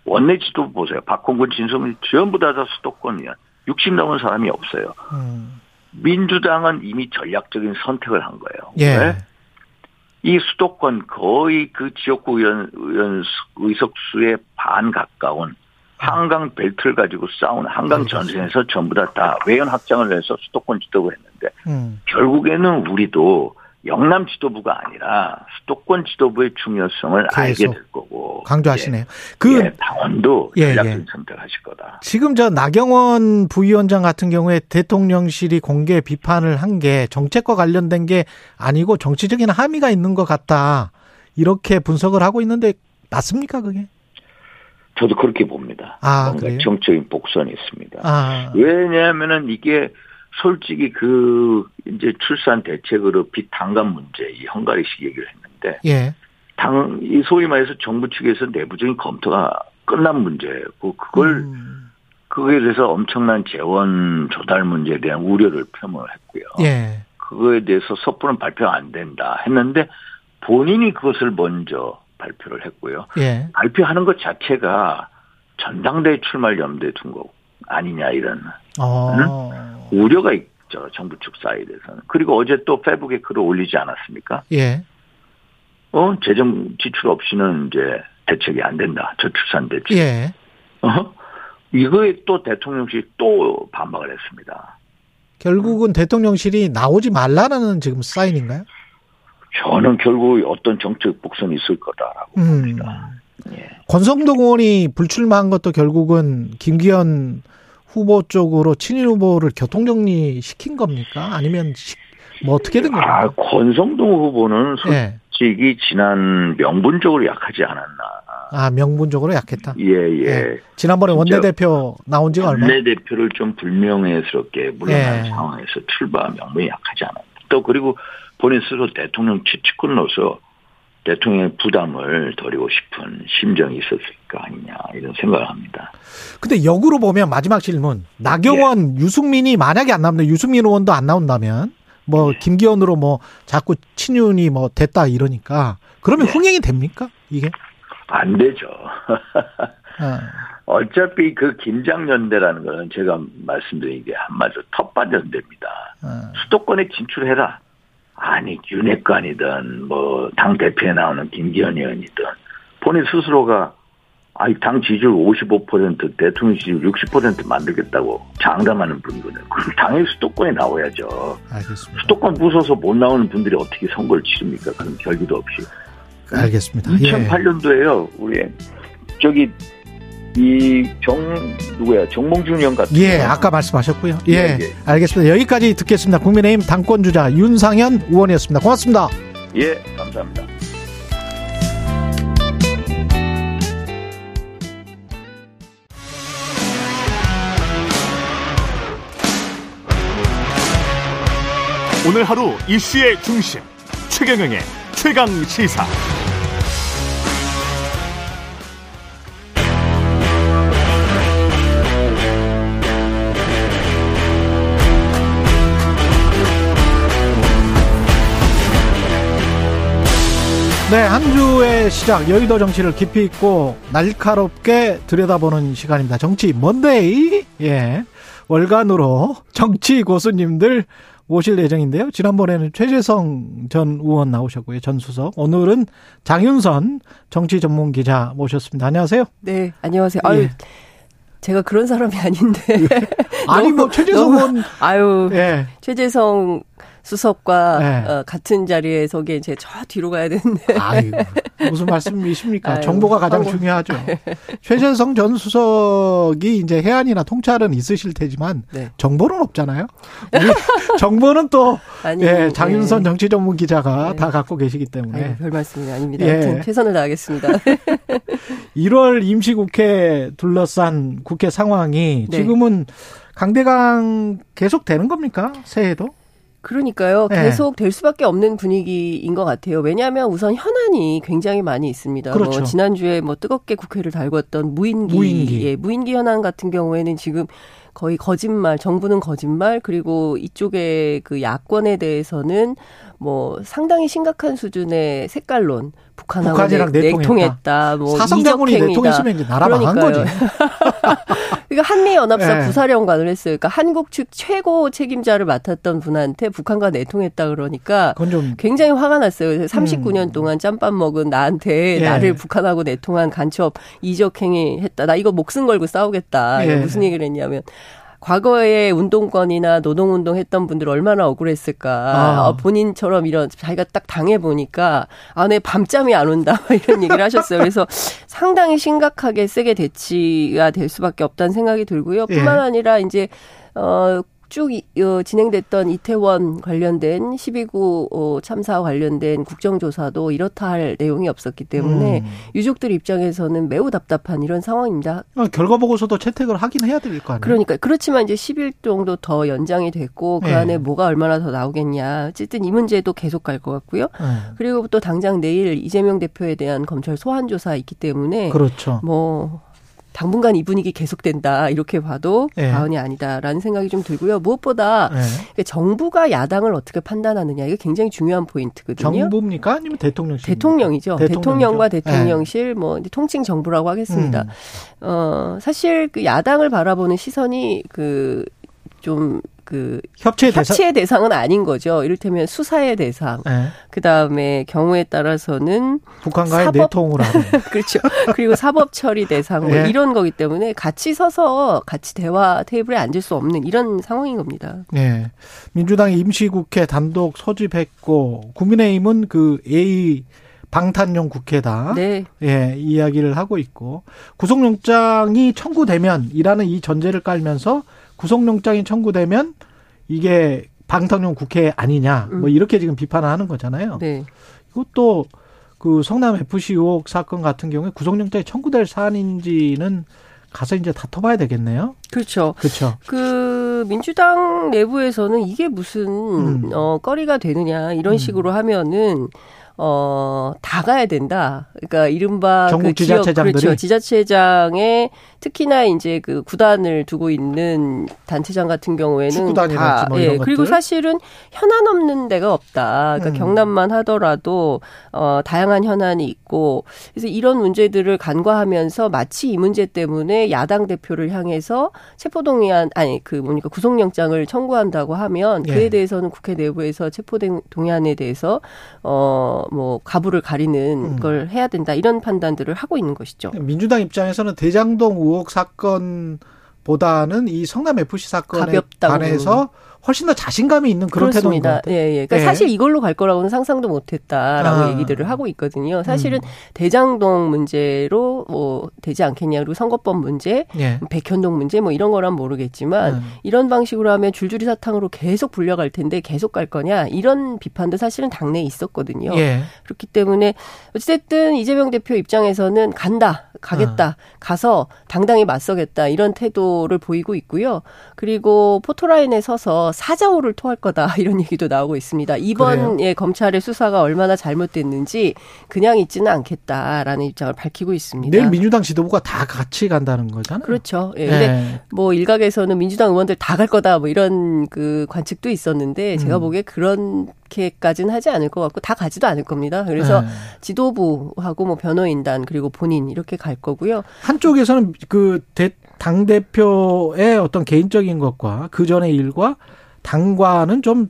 원내 지도 보세요. 박홍근, 진성민 전부 다, 다 수도권이야. 60 넘은 사람이 없어요. 음. 민주당은 이미 전략적인 선택을 한 거예요. 예. 왜? 이 수도권 거의 그 지역구 의원, 의원 의석수의 반 가까운 한강 벨트를 가지고 싸운 한강 전선에서 전부 다, 다 외연 확장을 해서 수도권 지도부를 했는데 음. 결국에는 우리도 영남 지도부가 아니라 수도권 지도부의 중요성을 알게 될 거고 강조하시네요. 예, 그 예, 당원도 예, 전략적인 예. 선택하실 거다. 지금 저 나경원 부위원장 같은 경우에 대통령실이 공개 비판을 한 게 정책과 관련된 게 아니고 정치적인 함의가 있는 것 같다. 이렇게 분석을 하고 있는데 맞습니까 그게? 저도 그렇게 봅니다. 아, 뭔가 그래요? 정적인 복선이 있습니다. 아, 왜냐하면은 이게 솔직히 그 이제 출산 대책으로 빚 당감 문제 이 헝가리식 얘기를 했는데 예, 당 이 소위 말해서 정부 측에서 내부적인 검토가 끝난 문제고 그걸 음, 그거에 대해서 엄청난 재원 조달 문제에 대한 우려를 표명을 했고요. 예, 그거에 대해서 섣부른 발표가 안 된다 했는데 본인이 그것을 먼저 발표를 했고요. 예, 발표하는 것 자체가 전당대회 출마를 염두에 둔 거 아니냐 이런 어, 우려가 있죠 정부 측 사이드에서는 그리고 어제 또 페북에 글을 올리지 않았습니까? 예, 어 재정 지출 없이는 이제 대책이 안 된다 저출산 대책. 예, 어? 이거에 또 대통령실이 또 반박을 했습니다. 결국은 대통령실이 나오지 말라는 지금 사인인가요? 저는 결국 어떤 정책 복선이 있을 거다라고 음. 봅니다. 예. 권성동 의원이 불출마한 것도 결국은 김기현 후보 쪽으로 친일 후보를 교통정리 시킨 겁니까? 아니면 시- 뭐 어떻게 된 아, 겁니까? 권성동 후보는 예. 솔직히 지난 명분적으로 약하지 않았나. 아, 명분적으로 약했다. 예, 예. 예. 지난번에 원내대표 나온 지가 얼마? 원내대표를 좀 불명예스럽게 물러난 예. 상황에서 출마 명분이 약하지 않았다. 또 그리고 본인 스스로 대통령 취직군으로서 대통령의 부담을 덜이고 싶은 심정이 있었을 거 아니냐 이런 생각을 합니다. 근데 역으로 보면 마지막 질문. 나경원, 유승민이 만약에 안 나오면 유승민 의원도 안 나온다면 뭐 예. 김기현으로 뭐 자꾸 친윤이 뭐 됐다 이러니까 그러면 예. 흥행이 됩니까? 이게? 안 되죠. 아, 어차피 그 김장연대라는 거는 제가 말씀드린 게 한마디로 텃밭 연대입니다. 아, 수도권에 진출해라. 아니 윤핵관이든 뭐 당 대표에 나오는 김기현 의원이든 본인 스스로가 아니 당 지지율 55% 대통령 지지율 60% 만들겠다고 장담하는 분이거든요. 그럼 당연히 수도권에 나와야죠. 알겠습니다. 수도권 부숴서 못 나오는 분들이 어떻게 선거를 치릅니까? 그런 결기도 없이. 알겠습니다. 예. 2008년도에요. 우리 저기 이 정 누구야 정몽준 의원 같은 예, 경우는 아까 말씀하셨고요. 예, 예, 예. 알겠습니다. 여기까지 듣겠습니다. 국민의힘 당권 주자 윤상현 의원이었습니다. 고맙습니다. 예 감사합니다. 오늘 하루 이슈의 중심 최경영의 최강 시사. 네, 한 주의 시작 여의도 정치를 깊이 있고 날카롭게 들여다보는 시간입니다. 정치 먼데이. 예. 월간으로 정치 고수님들 모실 예정인데요. 지난번에는 최재성 전 의원 나오셨고요. 전 수석. 오늘은 장윤선 정치 전문 기자 모셨습니다. 안녕하세요. 네, 안녕하세요. 아유, 예. 제가 그런 사람이 아닌데. 아니 뭐 너무- 최재성 너무- 의원 아유, 예. 최재성 수석과 네. 어, 같은 자리에 서기엔 제가 저 뒤로 가야 되는데. 아이고, 무슨 말씀이십니까? 아유, 정보가 가장 아이고. 중요하죠. 최재성 전 수석이 이제 해안이나 통찰은 있으실 테지만 네. 정보는 없잖아요. 우리 정보는 또 아니, 예, 장윤선 예. 정치 전문 기자가 네. 다 갖고 계시기 때문에 아유, 별 말씀이 아닙니다. 예. 최선을 다하겠습니다. 1월 임시국회 둘러싼 국회 상황이 네. 지금은 강대강 계속 되는 겁니까? 새해도? 그러니까요. 네. 계속 될 수밖에 없는 분위기인 것 같아요. 왜냐하면 우선 현안이 굉장히 많이 있습니다. 그렇죠. 뭐 지난주에 뭐 뜨겁게 국회를 달궜던 무인기, 무인기. 예, 무인기 현안 같은 경우에는 지금 거의 거짓말, 정부는 거짓말, 그리고 이쪽의 그 야권에 대해서는 뭐 상당히 심각한 수준의 색깔론, 북한하고 북한이랑 내, 내통했다. 뭐 이적행위다. 내통했으면 이제 나라 망한 거지. 그러니까 한미연합사 네. 부사령관을 했어요. 그러니까 한국 측 최고 책임자를 맡았던 분한테 북한과 내통했다 그러니까 좀 굉장히 화가 났어요. 그래서 39년 음. 동안 짬밥 먹은 나한테 예. 나를 북한하고 내통한 간첩 이적행위 했다. 나 이거 목숨 걸고 싸우겠다. 예. 무슨 얘기를 했냐면 과거에 운동권이나 노동운동 했던 분들 얼마나 억울했을까. 아. 어, 본인처럼 이런 자기가 딱 당해 보니까 아, 내 밤잠이 안 온다. 이런 얘기를 하셨어요. 그래서 상당히 심각하게 세게 대치가 될 수밖에 없다는 생각이 들고요. 예. 뿐만 아니라 이제, 어, 쭉 이- 어, 진행됐던 이태원 관련된 12구 어, 참사와 관련된 국정조사도 이렇다 할 내용이 없었기 때문에 음. 유족들 입장에서는 매우 답답한 이런 상황입니다. 어, 결과 보고서도 채택을 하긴 해야 될 거 아니에요. 그러니까 그렇지만 이제 10일 정도 더 연장이 됐고 그 예. 안에 뭐가 얼마나 더 나오겠냐. 어쨌든 이 문제도 계속 갈 것 같고요. 예. 그리고 또 당장 내일 이재명 대표에 대한 검찰 소환 조사 있기 때문에 그렇죠. 뭐 당분간 이 분위기 계속된다 이렇게 봐도 예. 과언이 아니다라는 생각이 좀 들고요. 무엇보다 예. 정부가 야당을 어떻게 판단하느냐 이게 굉장히 중요한 포인트거든요. 정부입니까? 아니면 대통령실? 대통령이죠. 대통령과 예. 대통령실 뭐 이제 통칭 정부라고 하겠습니다. 음. 어 사실 그 야당을 바라보는 시선이 그좀 그 협치의 대상. 협치의 대상 은 아닌 거죠. 이를테면 수사의 대상. 예. 그 다음에 경우에 따라서는 북한과의 사법- 내통을 하는. 그렇죠. 그리고 사법 처리 대상 뭐 예. 이런 거기 때문에 같이 서서 같이 대화 테이블에 앉을 수 없는 이런 상황인 겁니다. 예. 민주당이 임시국회 단독 소집했고 국민의힘은 그 A 방탄용 국회다. 네. 예, 이야기를 하고 있고 구속영장이 청구되면이라는 이 전제를 깔면서 구속영장이 청구되면 이게 방탄용 국회 아니냐 뭐 음. 이렇게 지금 비판을 하는 거잖아요. 네. 이것도 그 성남 FC 의혹 사건 같은 경우에 구속영장이 청구될 사안인지는 가서 이제 다퉈봐야 되겠네요. 그렇죠. 그렇죠. 그 민주당 내부에서는 이게 무슨 음. 어 거리가 되느냐 이런 음. 식으로 하면은 어, 다 가야 된다. 그러니까 이른바 전국 그 지역 지자체장들이? 그렇죠. 지자체장에 특히나 이제 그 구단을 두고 있는 단체장 같은 경우에는 다 뭐 예. 그리고? 사실은 현안 없는 데가 없다. 그러니까 음. 경남만 하더라도 어 다양한 현안이 있고 그래서 이런 문제들을 간과하면서 마치 이 문제 때문에 야당 대표를 향해서 체포동의안 아니 그 뭡니까 구속영장을 청구한다고 하면 그에 예. 대해서는 국회 내부에서 체포동의안에 대해서 어뭐 가부를 가리는 음. 걸 해야 된다 이런 판단들을 하고 있는 것이죠. 민주당 입장에서는 대장동 의혹 사건보다는 이 성남 FC 사건에 가볍다고. 관해서 훨씬 더 자신감이 있는 그런 태도인 것. 같아요. 예, 예. 그러니까 예. 사실 이걸로 갈 거라고는 상상도 못했다라고 아. 얘기들을 하고 있거든요. 사실은 음. 대장동 문제로 뭐 되지 않겠냐 그리고 선거법 문제, 예. 백현동 문제 뭐 이런 거란 모르겠지만 음. 이런 방식으로 하면 줄줄이 사탕으로 계속 불려갈 텐데 계속 갈 거냐 이런 비판도 사실은 당내에 있었거든요. 예. 그렇기 때문에 어쨌든 이재명 대표 입장에서는 간다, 가겠다, 아. 가서 당당히 맞서겠다 이런 태도를 보이고 있고요. 그리고 포토라인에 서서 사자호를 토할 거다 이런 얘기도 나오고 있습니다. 이번 예, 검찰의 수사가 얼마나 잘못됐는지 그냥 있지는 않겠다라는 입장을 밝히고 있습니다. 내일 민주당 지도부가 다 같이 간다는 거잖아요. 그렇죠. 예. 근데 예. 뭐 일각에서는 민주당 의원들 다 갈 거다 뭐 이런 그 관측도 있었는데 제가 음. 보기에 그렇게까지는 하지 않을 것 같고 다 가지도 않을 겁니다. 그래서 예. 지도부하고 뭐 변호인단 그리고 본인 이렇게 갈 거고요. 한쪽에서는 그당 대표의 어떤 개인적인 것과 그 전의 일과 당과는 좀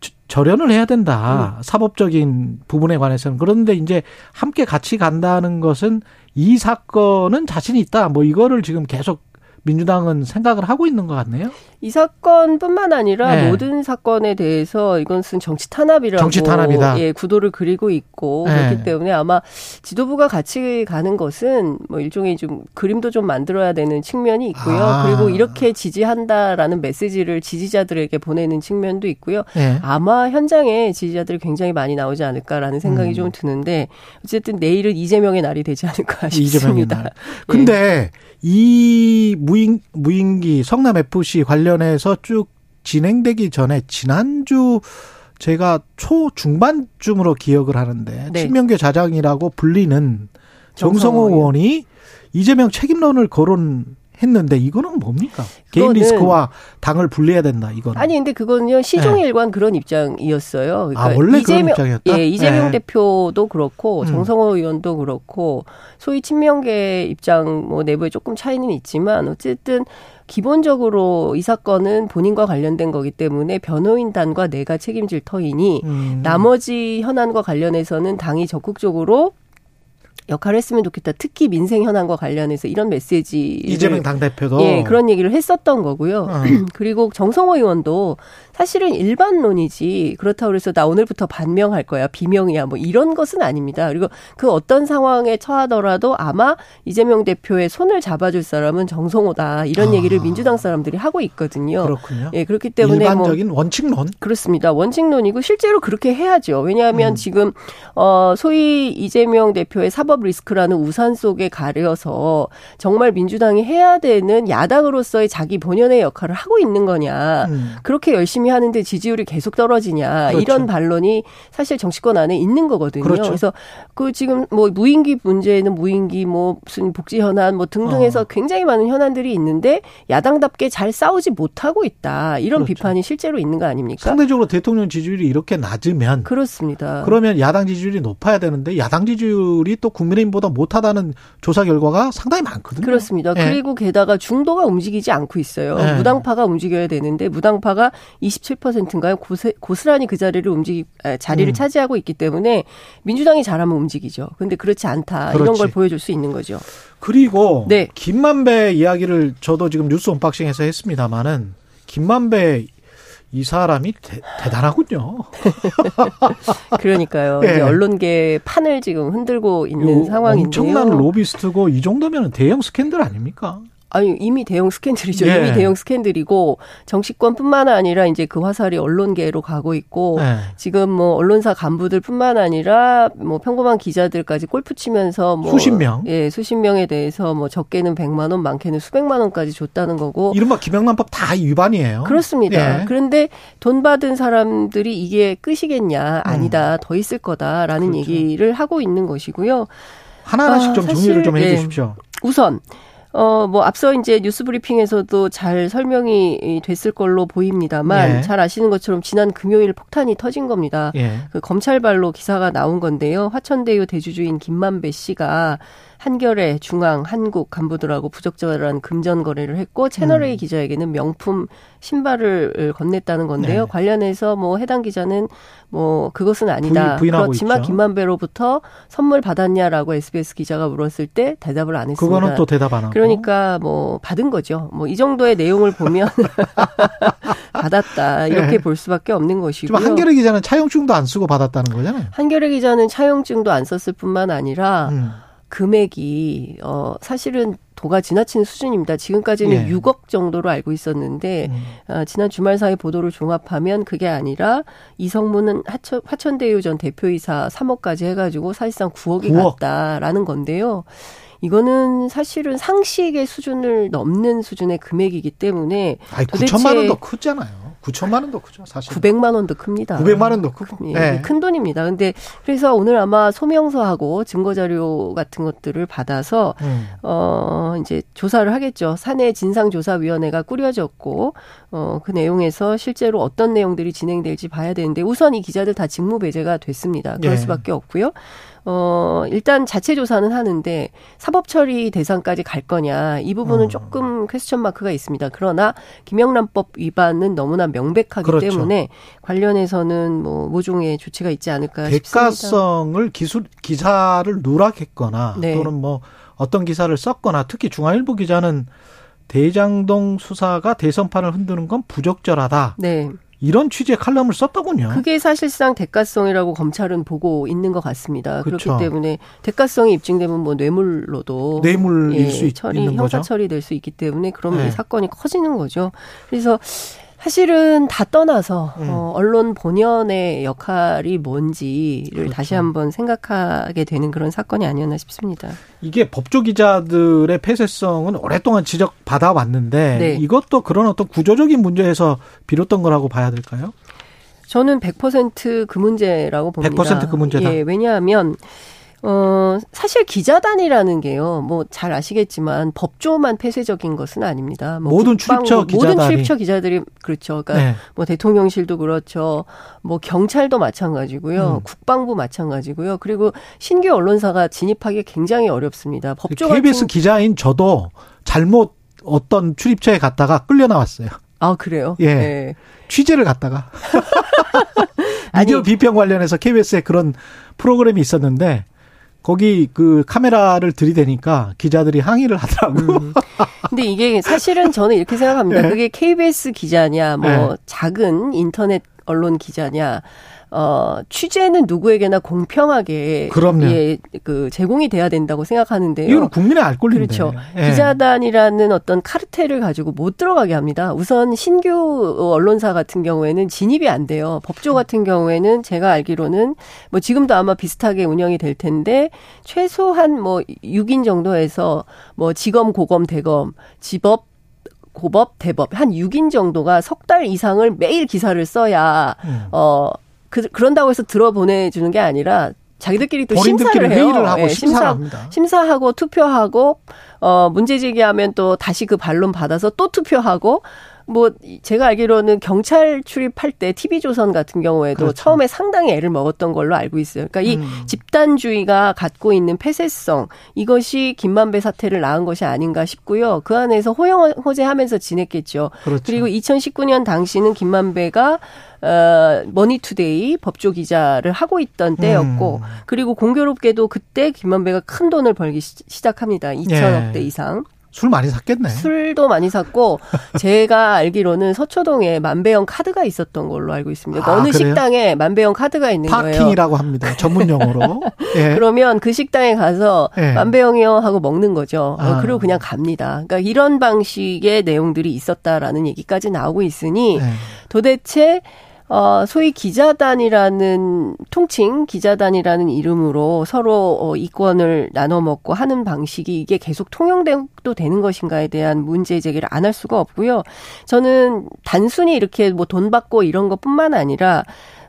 저- 절연을 해야 된다. 음. 사법적인 부분에 관해서는 그런데 이제 함께 같이 간다는 것은 이 사건은 자신이 있다. 뭐 이거를 지금 계속 민주당은 생각을 하고 있는 것 같네요. 이 사건뿐만 아니라 네. 모든 사건에 대해서 이것은 정치 탄압이라고 정치 탄압이다. 예, 구도를 그리고 있고 네. 그렇기 때문에 아마 지도부가 같이 가는 것은 뭐 일종의 좀 그림도 좀 만들어야 되는 측면이 있고요. 아. 그리고 이렇게 지지한다라는 메시지를 지지자들에게 보내는 측면도 있고요. 예. 아마 현장에 지지자들이 굉장히 많이 나오지 않을까라는 생각이 음. 좀 드는데 어쨌든 내일은 이재명의 날이 되지 않을까 이재명의 싶습니다. 날. 근데 이 무인 무인기 성남 FC 관련 해서 쭉 진행되기 전에 지난주 제가 초 중반쯤으로 기억을 하는데 네. 친명계 자장이라고 불리는 정성호 의원이 이재명 책임론을 거론했던 했는데 이거는 뭡니까? 개인 리스크와 당을 분리해야 된다. 이거는. 아니 근데 그거는요 시종일관 네. 그런 입장이었어요. 그러니까 아 원래 이재명, 그런 입장이었다. 예, 이재명 네. 대표도 그렇고 음. 정성호 의원도 그렇고 소위 친명계 입장 뭐 내부에 조금 차이는 있지만 어쨌든 기본적으로 이 사건은 본인과 관련된 거기 때문에 변호인단과 내가 책임질 터이니 음. 나머지 현안과 관련해서는 당이 적극적으로 역할을 했으면 좋겠다. 특히 민생 현안과 관련해서 이런 메시지 이재명 당 대표도 예 그런 얘기를 했었던 거고요. 어. 그리고 정성호 의원도 사실은 일반론이지 그렇다고 해서 나 오늘부터 반명할 거야 비명이야 뭐 이런 것은 아닙니다. 그리고 그 어떤 상황에 처하더라도 아마 이재명 대표의 손을 잡아줄 사람은 정성호다 이런 아. 얘기를 민주당 사람들이 하고 있거든요. 그렇군요. 예 그렇기 때문에 뭐 일반적인 뭐 원칙론 그렇습니다. 원칙론이고 실제로 그렇게 해야죠. 왜냐하면 음. 지금 어 소위 이재명 대표의 사법 리스크라는 우산 속에 가려서 정말 민주당이 해야 되는 야당으로서의 자기 본연의 역할을 하고 있는 거냐 음. 그렇게 열심히 하는데 지지율이 계속 떨어지냐 그렇죠. 이런 반론이 사실 정치권 안에 있는 거거든요. 그렇죠. 그래서 그 지금 뭐 무인기 문제에는 무인기 뭐 무슨 복지 현안 뭐 등등 해서 어. 굉장히 많은 현안들이 있는데 야당답게 잘 싸우지 못하고 있다 이런 그렇죠. 비판이 실제로 있는 거 아닙니까? 상대적으로 대통령 지지율이 이렇게 낮으면 그렇습니다. 그러면 야당 지지율이 높아야 되는데 야당 지지율이 또 국민의힘보다 못하다는 조사 결과가 상당히 많거든요. 그렇습니다. 네. 그리고 게다가 중도가 움직이지 않고 있어요. 네. 무당파가 움직여야 되는데 무당파가 27%인가요? 고세, 고스란히 그 자리를 움직이 자리를 음. 차지하고 있기 때문에 민주당이 잘하면 움직이죠. 근데 그렇지 않다. 그렇지. 이런 걸 보여줄 수 있는 거죠. 그리고 네. 김만배 이야기를 저도 지금 뉴스 언박싱에서 했습니다마는 김만배 이 사람이 대, 단하군요 그러니까요. 네. 이제 언론계 판을 지금 흔들고 있는 상황인데요. 엄청난 로비스트고 이 정도면 대형 스캔들 아닙니까? 아니 이미 대형 스캔들이죠. 예. 이미 대형 스캔들이고 정치권뿐만 아니라 이제 그 화살이 언론계로 가고 있고 예. 지금 뭐 언론사 간부들뿐만 아니라 뭐 평범한 기자들까지 골프 치면서 뭐 수십 명, 예, 수십 명에 대해서 뭐 적게는 백만 원, 많게는 수백만 원까지 줬다는 거고 이른바 김영란법 다 위반이에요. 그렇습니다. 예. 그런데 돈 받은 사람들이 이게 끝이겠냐? 아니다, 음. 더 있을 거다라는 그렇죠. 얘기를 하고 있는 것이고요. 하나하나씩 아, 좀 정리를 좀 해주십시오. 예. 우선 어, 뭐, 앞서 이제 뉴스 브리핑에서도 잘 설명이 됐을 걸로 보입니다만, 예. 잘 아시는 것처럼 지난 금요일 폭탄이 터진 겁니다. 예. 그 검찰발로 기사가 나온 건데요. 화천대유 대주주인 김만배 씨가 한겨레, 중앙, 한국 간부들하고 부적절한 금전 거래를 했고 채널A 음. 기자에게는 명품 신발을 건넸다는 건데요. 네. 관련해서 뭐 해당 기자는 뭐 그것은 아니다. 부인, 그렇지만 있죠. 김만배로부터 선물 받았냐라고 SBS 기자가 물었을 때 대답을 안 했습니다. 그거는 또 대답 안 하고. 그러니까 뭐 받은 거죠. 뭐 이 정도의 내용을 보면 받았다 이렇게 네. 볼 수밖에 없는 것이고요. 한겨레 기자는 차용증도 안 쓰고 받았다는 거잖아요. 한겨레 기자는 차용증도 안 썼을 뿐만 아니라 음. 금액이 어 사실은 도가 지나친 수준입니다. 지금까지는 예. 6억 정도로 알고 있었는데 음. 어, 지난 주말 사이 보도를 종합하면 그게 아니라 이성문은 하천, 화천대유 전 대표이사 3억까지 해가지고 사실상 9억이 9억. 갔다라는 건데요. 이거는 사실은 상식의 수준을 넘는 수준의 금액이기 때문에 아니, 9천만 원도 크잖아요. 9천만 원도 크죠, 사실. 900만 원도 큽니다. 900만 원도 크고. 예, 네. 큰 돈입니다. 근데 그래서 오늘 아마 소명서하고 증거 자료 같은 것들을 받아서 음. 어 이제 조사를 하겠죠. 사내 진상 조사 위원회가 꾸려졌고 어그 내용에서 실제로 어떤 내용들이 진행될지 봐야 되는데 우선 이 기자들 다 직무 배제가 됐습니다. 그럴 예. 수밖에 없고요. 어, 일단 자체 조사는 하는데 사법 처리 대상까지 갈 거냐 이 부분은 어. 조금 퀘스천 마크가 있습니다. 그러나 김영란법 위반은 너무나 명백하기 그렇죠. 때문에 관련해서는 뭐 모종의 조치가 있지 않을까 대가성을 싶습니다. 기술 기사를 누락했거나 네. 또는 뭐 어떤 기사를 썼거나 특히 중앙일보 기자는 대장동 수사가 대선판을 흔드는 건 부적절하다. 네. 이런 취지의 칼럼을 썼더군요. 그게 사실상 대가성이라고 검찰은 보고 있는 것 같습니다. 그렇죠. 그렇기 때문에 대가성이 입증되면 뭐 뇌물로도 뇌물일 예, 수 처리, 있는 형사. 처리될 수 있기 때문에 그러면 네. 사건이 커지는 거죠. 그래서 사실은 다 떠나서 음. 어, 언론 본연의 역할이 뭔지를 그렇죠. 다시 한번 생각하게 되는 그런 사건이 아니었나 싶습니다. 이게 법조 기자들의 폐쇄성은 오랫동안 지적받아 왔는데 네. 이것도 그런 어떤 구조적인 문제에서 비롯된 거라고 봐야 될까요? 저는 100%그 문제라고 봅니다. 100%그 문제다. 예, 왜냐하면 어, 사실 기자단이라는 게요, 뭐 잘 아시겠지만 법조만 폐쇄적인 것은 아닙니다. 뭐 모든 출입처 기자단이. 모든 출입처 기자들이 그렇죠. 그러니까 네. 뭐 대통령실도 그렇죠. 뭐 경찰도 마찬가지고요. 음. 국방부 마찬가지고요. 그리고 신규 언론사가 진입하기 굉장히 어렵습니다. 법조 KBS 같은 기자인 저도 잘못 어떤 출입처에 갔다가 끌려 나왔어요. 아 그래요? 예. 네. 취재를 갔다가. 미디어 비평 관련해서 KBS에 그런 프로그램이 있었는데 거기 그 카메라를 들이대니까 기자들이 항의를 하더라고. 음. 근데 이게 사실은 저는 이렇게 생각합니다. 네. 그게 KBS 기자냐, 뭐 네. 작은 인터넷 언론 기자냐, 어, 취재는 누구에게나 공평하게 그럼요. 예, 그 제공이 돼야 된다고 생각하는데요. 이거는 국민의 알 권리인데. 그렇죠. 예. 기자단이라는 어떤 카르텔을 가지고 못 들어가게 합니다. 우선 신규 언론사 같은 경우에는 진입이 안 돼요. 법조 같은 경우에는 제가 알기로는 뭐 지금도 아마 비슷하게 운영이 될 텐데 최소한 뭐 6인 정도에서 뭐 지검, 고검, 대검, 지법 고법, 대법 한 6인 정도가 석 달 이상을 매일 기사를 써야 음. 어 그, 그런다고 해서 들어보내주는 게 아니라 자기들끼리 또 심사를 해요. 회의를 하고 예, 심사를 합니다. 심사하고 투표하고 어 문제 제기하면 또 다시 그 반론 받아서 또 투표하고 뭐 제가 알기로는 경찰 출입할 때 TV조선 같은 경우에도 그렇죠. 처음에 상당히 애를 먹었던 걸로 알고 있어요. 그러니까 이 음. 집단주의가 갖고 있는 폐쇄성 이것이 김만배 사태를 낳은 것이 아닌가 싶고요. 그 안에서 호영 호재하면서 지냈겠죠. 그렇죠. 그리고 2019년 당시는 김만배가 어, 머니투데이 법조 기자를 하고 있던 때였고, 음. 그리고 공교롭게도 그때 김만배가 큰 돈을 벌기 시, 시작합니다. 2천억 대 예. 이상. 술 많이 샀겠네. 술도 많이 샀고, 제가 알기로는 서초동에 만배영 카드가 있었던 걸로 알고 있습니다. 그러니까 아, 어느 그래요? 식당에 만배영 카드가 있는 거예요. parking이라고 합니다. 전문 용어로. 예. 그러면 그 식당에 가서 예. 만배영이요 하고 먹는 거죠. 어, 아. 그리고 그냥 갑니다. 그러니까 이런 방식의 내용들이 있었다라는 얘기까지 나오고 있으니 예. 도대체 어, 소위 기자단이라는 통칭 기자단이라는 이름으로 서로 어, 이권을 나눠 먹고 하는 방식이 이게 계속 통용돼도 되는 것인가에 대한 문제 제기를 안 할 수가 없고요. 저는 단순히 이렇게 뭐 돈 받고 이런 것뿐만 아니라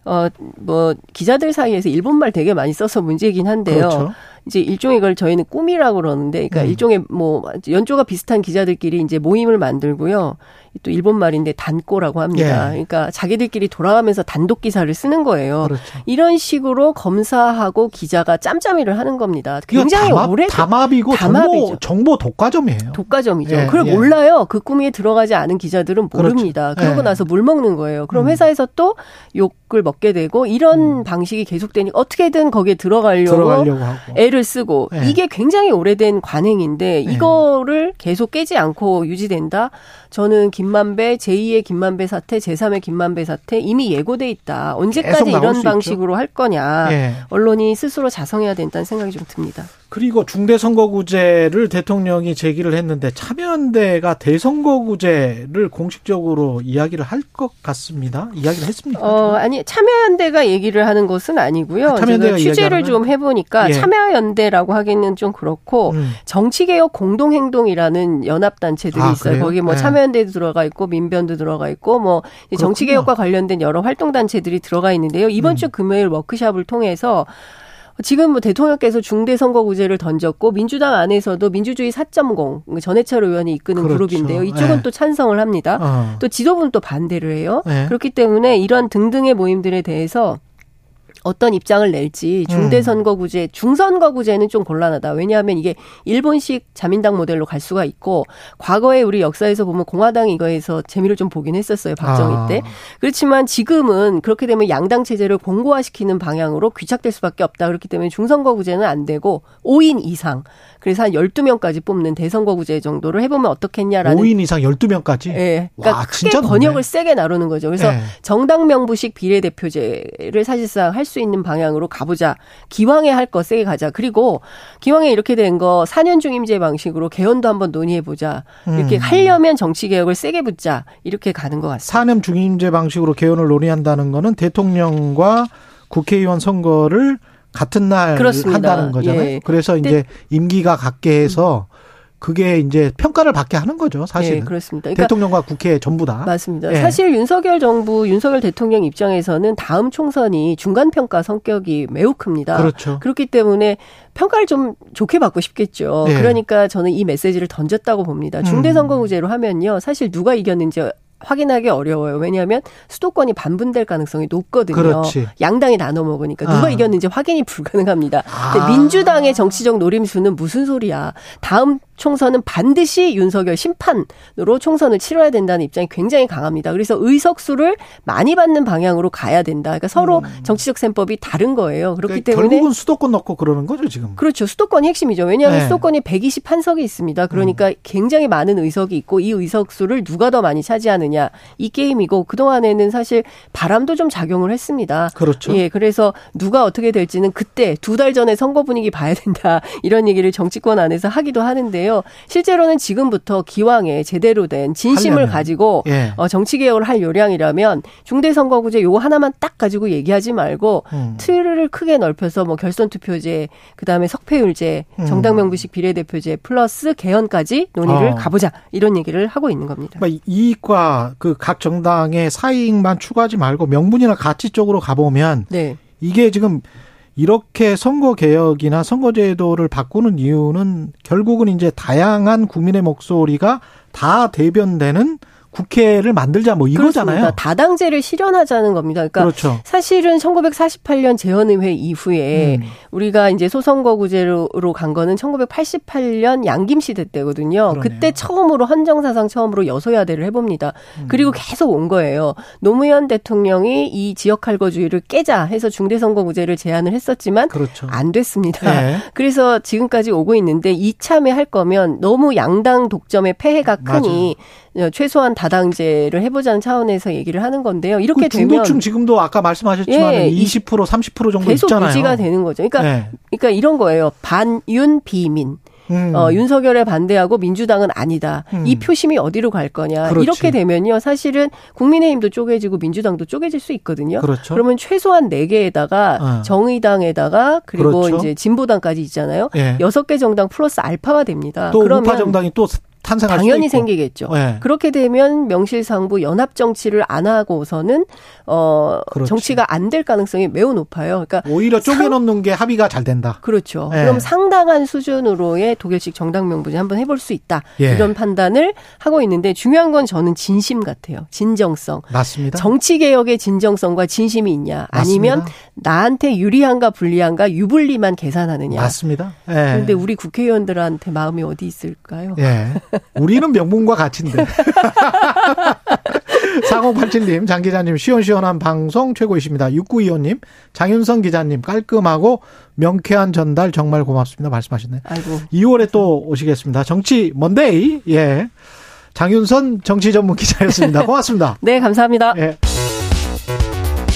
어, 뭐, 기자들 사이에서 일본말 되게 많이 써서 문제이긴 한데요. 그렇죠. 이제 일종의 걸 저희는 꿈이라고 그러는데, 그러니까 음. 일종의 뭐, 연조가 비슷한 기자들끼리 이제 모임을 만들고요. 또 일본 말인데 단꼬라고 합니다. 예. 그러니까 자기들끼리 돌아가면서 단독 기사를 쓰는 거예요. 그렇죠. 이런 식으로 검사하고 기자가 짬짬이를 하는 겁니다. 굉장히 담합, 오래 담합이고 담합이죠. 정보, 정보 독과점이에요. 독과점이죠. 예, 그걸 예. 몰라요. 그 꿈에 들어가지 않은 기자들은 모릅니다. 그렇죠. 그러고 예. 나서 물 먹는 거예요. 그럼 음. 회사에서 또 욕을 먹게 되고 이런 방식이 계속되니 어떻게든 거기에 들어가려고, 들어가려고 하고. 애를 쓰고 예. 이게 굉장히 오래된 관행인데 예. 이거를 계속 깨지 않고 유지된다. 저는 김만배 제2의 김만배 사태, 제3의 김만배 사태 이미 예고돼 있다. 언제까지 이런 있죠. 방식으로 할 거냐. 예. 언론이 스스로 자성해야 된다는 생각이 좀 듭니다. 그리고 중대선거구제를 대통령이 제기를 했는데 참여연대가 대선거구제를 공식적으로 이야기를 할 것 같습니다. 이야기를 했습니까? 어, 아니, 참여연대가 얘기를 하는 것은 아니고요. 아, 참여연대가 취재를 좀 해보니까 예. 참여연대라고 하기는 좀 그렇고, 음. 정치개혁 공동행동이라는 연합단체들이 아, 있어요. 그래요? 거기 뭐 예. 참여 연대도 들어가 있고, 민변도 들어가 있고, 뭐, 이 그렇군요. 정치 개혁과 관련된 여러 활동 단체들이 들어가 있는데요. 이번 음. 주 금요일 워크샵을 통해서 지금 뭐 대통령께서 중대선거구제를 던졌고 민주당 안에서도 민주주의 4.0 전해철 의원이 이끄는 그렇죠. 그룹인데요. 이쪽은 예. 또 찬성을 합니다. 어. 또 지도부는 또 반대를 해요. 네. 그렇기 때문에 이런 등등의 모임들에 대해서 어떤 입장을 낼지 음. 중대선거구제, 중선거구제는 좀 곤란하다. 왜냐하면 이게 일본식 자민당 모델로 갈 수가 있고 과거에 우리 역사에서 보면 공화당이 이거에서 재미를 좀 보긴 했었어요. 박정희 아. 때. 그렇지만 지금은 그렇게 되면 양당 체제를 공고화시키는 방향으로 귀착될 수밖에 없다. 그렇기 때문에 중선거구제는 안 되고 5인 이상. 그래서 한 12명까지 뽑는 대선거구제 정도를 해보면 어떻겠냐라는 5인 이상 12명까지? 예. 그러니까 와, 크게 진짜 번역을. 세게 나누는 거죠. 그래서 예. 정당 명부식 비례대표제를 사실상 할수 있는 방향으로 가보자. 기왕에 할 거 세게 가자. 그리고 기왕에 이렇게 된 거 4년 중임제 방식으로 개헌도 한번 논의해보자. 이렇게 음. 하려면 정치개혁을 세게 붙자. 이렇게 가는 것 같습니다. 사nem 중임제 방식으로 개헌을 논의한다는 거는 대통령과 국회의원 선거를 같은 날 그렇습니다. 한다는 거잖아요. 예. 그래서 이제 임기가 같게 해서 그게 이제 평가를 받게 하는 거죠, 사실은. 네, 그렇습니다. 그러니까 대통령과 국회 전부 다. 맞습니다. 예. 사실 윤석열 정부, 윤석열 대통령 입장에서는 다음 총선이 중간 평가 성격이 매우 큽니다. 그렇죠. 그렇기 때문에 평가를 좀 좋게 받고 싶겠죠. 예. 그러니까 저는 이 메시지를 던졌다고 봅니다. 중대선거구제로 하면요. 사실 누가 이겼는지 확인하기 어려워요. 왜냐하면 수도권이 반분될 가능성이 높거든요. 그렇지. 양당이 나눠 먹으니까 누가 아. 이겼는지 확인이 불가능합니다. 아. 민주당의 정치적 노림수는 무슨 소리야? 다음 총선은 반드시 윤석열 심판으로 총선을 치러야 된다는 입장이 굉장히 강합니다. 그래서 의석수를 많이 받는 방향으로 가야 된다. 그러니까 서로 정치적 셈법이 다른 거예요. 그렇기 음. 그러니까 때문에 결국은 수도권 넣고 그러는 거죠, 지금. 그렇죠. 수도권이 핵심이죠. 왜냐하면 네. 수도권이 121석이 있습니다. 그러니까 음. 굉장히 많은 의석이 있고 이 의석수를 누가 더 많이 차지하 느냐 이 게임이고 그 동안에는 사실 바람도 좀 작용을 했습니다. 그렇죠. 예, 그래서 누가 어떻게 될지는 그때 두 달 전에 선거 분위기 봐야 된다. 이런 얘기를 정치권 안에서 하기도 하는데요. 실제로는 지금부터 기왕에 제대로 된 진심을 하려면. 가지고 예. 어, 정치 개혁을 할 요량이라면 중대 선거구제 요거 하나만 딱 가지고 얘기하지 말고 음. 틀을 크게 넓혀서 뭐 결선 투표제, 그다음에 석패율제, 음. 정당 명부식 비례대표제 플러스 개헌까지 논의를 어. 가보자 이런 얘기를 하고 있는 겁니다. 그그 각 정당의 사이익만 추구하지 말고 명분이나 가치 쪽으로 가보면 네. 이게 지금 이렇게 선거 개혁이나 선거제도를 바꾸는 이유는 결국은 이제 다양한 국민의 목소리가 다 대변되는 국회를 만들자 뭐 이거잖아요. 그렇습니다. 다당제를 실현하자는 겁니다. 그러니까 그렇죠. 사실은 1948년 재헌의회 이후에 음. 우리가 이제 소선거구제로 간 거는 1988년 양김 시대 때거든요. 그러네요. 그때 처음으로 헌정사상 처음으로 여소야대를 해봅니다. 음. 그리고 계속 온 거예요. 노무현 대통령이 이 지역 할거주의를 깨자 해서 중대선거구제를 제안을 했었지만 그렇죠. 안 됐습니다. 네. 그래서 지금까지 오고 있는데 이참에 할 거면 너무 양당 독점의 폐해가 크니 어, 최소한 다당제를 해보자는 차원에서 얘기를 하는 건데요. 이렇게 그 되면 중도층 지금도 아까 말씀하셨지만 예, 20% 30% 정도 계속 있잖아요. 유지가 되는 거죠. 그러니까 네. 그러니까 이런 거예요. 반윤 비민. 음. 어, 윤석열에 반대하고 민주당은 아니다. 음. 이 표심이 어디로 갈 거냐. 그렇지. 이렇게 되면요. 사실은 국민의힘도 쪼개지고 민주당도 쪼개질 수 있거든요. 그렇죠. 그러면 최소한 네개에다가 어. 정의당에다가 그리고 그렇죠. 이제 진보당까지 있잖아요. 예. 여섯 개 정당 플러스 알파가 됩니다. 또 그러면 우파 정당이 또 탄생할 당연히. 생기겠죠. 예. 그렇게 되면 명실상부 연합 정치를 안 하고서는 어 그렇지. 정치가 안 될 가능성이 매우 높아요. 그러니까 오히려 상- 쪼개놓는 게 합의가 잘 된다. 그렇죠. 예. 그럼 상당한 수준으로의 독일식 정당 명분을 한번 해볼 수 있다. 예. 이런 판단을 하고 있는데 중요한 건 저는 진심 같아요. 진정성. 맞습니다. 정치 개혁의 진정성과 진심이 있냐, 아니면 맞습니다. 나한테 유리한가 불리한가 유불리만 계산하느냐. 맞습니다. 예. 그런데 우리 국회의원들한테 마음이 어디 있을까요? 예. 우리는 명분과 가치인데. 4087님, 장 기자님, 시원시원한 방송 최고이십니다. 6925님, 장윤성 기자님, 깔끔하고 명쾌한 전달 정말 고맙습니다. 말씀하셨네요. 아이고. 2월에 또 오시겠습니다. 정치 먼데이, 예. 장윤선 정치 전문 기자였습니다. 고맙습니다. 네, 감사합니다. 예.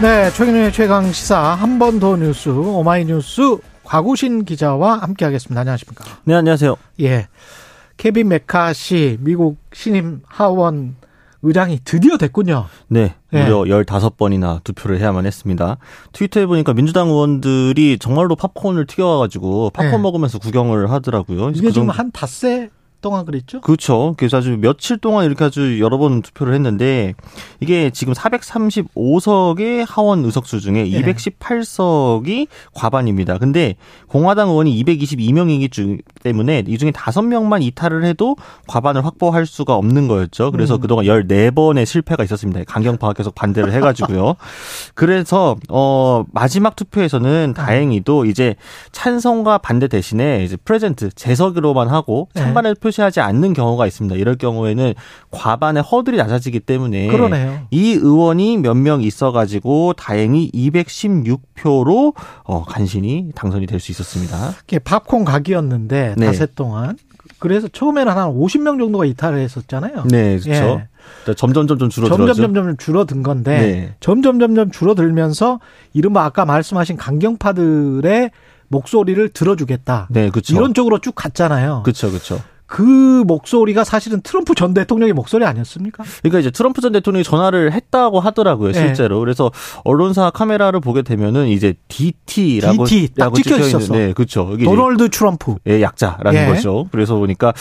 네, 최경영의 최강시사 한 번 더 뉴스 오마이뉴스 곽우신 기자와 함께하겠습니다. 안녕하십니까? 네, 안녕하세요. 예. 케빈 매카시 미국 신임 하원 의장이 드디어 됐군요. 네, 네. 무려 15번이나 투표를 해야만 했습니다. 트위터에 보니까 민주당 의원들이 정말로 팝콘을 튀겨와가지고 팝콘 네. 먹으면서 구경을 하더라고요. 이게 그 지금 한 닷새 동안 그랬죠? 그렇죠. 그래서 아주 며칠 동안 이렇게 아주 여러 번 투표를 했는데 이게 지금 435석의 하원 의석수 중에 예. 218석이 과반입니다. 근데 공화당 의원이 222명이기 때문에 이 중에 5명만 이탈을 해도 과반을 확보할 수가 없는 거였죠. 그래서 음. 그동안 14번의 실패가 있었습니다. 강경파가 계속 반대를 해 가지고요. 그래서 어 마지막 투표에서는 다행히도 이제 찬성과 반대 대신에 이제 프레젠트 재석으로만 하고 네. 찬반을 표 시하지 않는 경우가 있습니다. 이럴 경우에는 과반의 허들이 낮아지기 때문에 그러네요. 이 의원이 몇 명 있어가지고 다행히 216표로 어, 간신히 당선이 될 수 있었습니다. 이게 팝콘 각이었는데 네. 닷새 동안 그래서 처음에는 한 50명 정도가 이탈을 했었잖아요. 네, 그렇죠. 예. 점점 점점 줄어들었죠. 점점 점점 줄어든 건데 네. 점점 점점 줄어들면서 이른바 아까 말씀하신 강경파들의 목소리를 들어주겠다. 네, 그렇죠. 이런 쪽으로 쭉 갔잖아요. 그렇죠, 그렇죠. 그 목소리가 사실은 트럼프 전 대통령의 목소리 아니었습니까? 그러니까 이제 트럼프 전 대통령이 전화를 했다고 하더라고요, 네. 실제로. 네. 그래서 언론사 카메라를 보게 되면은 이제 DT라고 DT 딱 찍혀 있었어. 네, 그렇죠. 도널드 트럼프. 예, 약자라는 예. 거죠. 그래서 보니까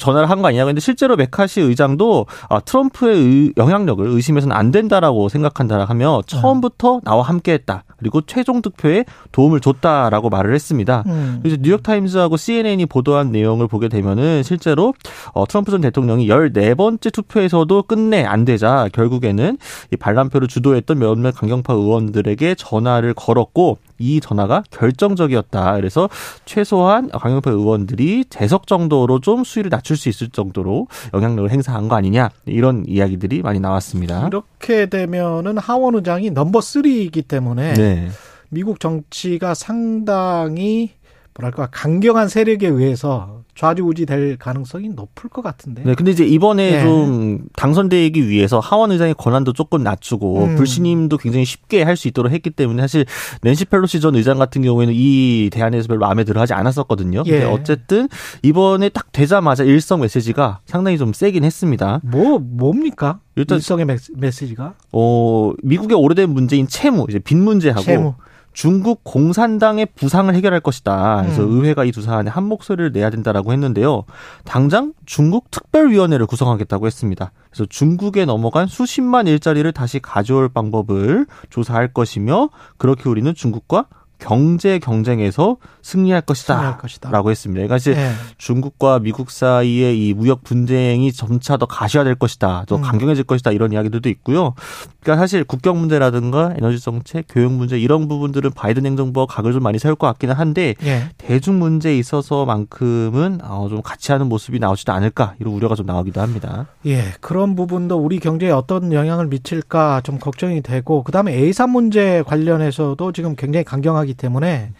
전화를 한 거 아니냐. 근데 실제로 메카시 의장도 아, 트럼프의 의, 영향력을 의심해서는 안 된다라고 생각한다 하며 처음부터 나와 함께했다. 그리고 최종 득표에 도움을 줬다라고 말을 했습니다. 음. 그래서 뉴욕 타임즈하고 CNN이 보도한 내용을 보게 되면은 실제로 어, 트럼프 전 대통령이 14번째 투표에서도 끝내 안 되자 결국에는 이 반란표를 주도했던 몇몇 강경파 의원들에게 전화를 걸었고 이 전화가 결정적이었다. 그래서 최소한 강경파 의원들이 재석 정도로 좀 수위를 낮출 수 있을 정도로 영향력을 행사한 거 아니냐 이런 이야기들이 많이 나왔습니다. 이렇게 되면은 하원 의장이 넘버 3이기 때문에 네. 미국 정치가 상당히 뭐랄까 강경한 세력에 의해서 좌지우지 될 가능성이 높을 것 같은데. 네, 근데 이제 이번에 네. 좀 당선되기 위해서 하원 의장의 권한도 조금 낮추고 음. 불신임도 굉장히 쉽게 할 수 있도록 했기 때문에 사실 낸시 펠로시 전 의장 같은 경우에는 이 대안에서 별로 마음에 들어하지 않았었거든요. 예. 근데 어쨌든 이번에 딱 되자마자 일성 메시지가 상당히 좀 세긴 했습니다. 뭐 뭡니까? 일단 일성의 메시지가? 어 미국의 오래된 문제인 채무, 이제 빚 문제하고 채무. 중국 공산당의 부상을 해결할 것이다. 그래서 음. 의회가 이 두 사안에 한 목소리를 내야 된다라고 했는데요. 당장 중국 특별위원회를 구성하겠다고 했습니다. 그래서 중국에 넘어간 수십만 일자리를 다시 가져올 방법을 조사할 것이며 그렇게 우리는 중국과 경제 경쟁에서 승리할 것이다. 승리할 것이다. 라고 했습니다. 그러니까 이제 네. 중국과 미국 사이의 이 무역 분쟁이 점차 더 가시화될 것이다. 더 음. 강경해질 것이다. 이런 이야기들도 있고요. 그러니까 사실 국경 문제라든가 에너지 정책, 교육 문제 이런 부분들은 바이든 행정부가 각을 좀 많이 세울 것 같기는 한데 네. 대중 문제에 있어서만큼은 어, 좀 같이 하는 모습이 나오지도 않을까 이런 우려가 좀 나오기도 합니다. 예, 그런 부분도 우리 경제에 어떤 영향을 미칠까 좀 걱정이 되고 그다음에 에이산 문제 관련해서도 지금 굉장히 강경하게 하기 때문에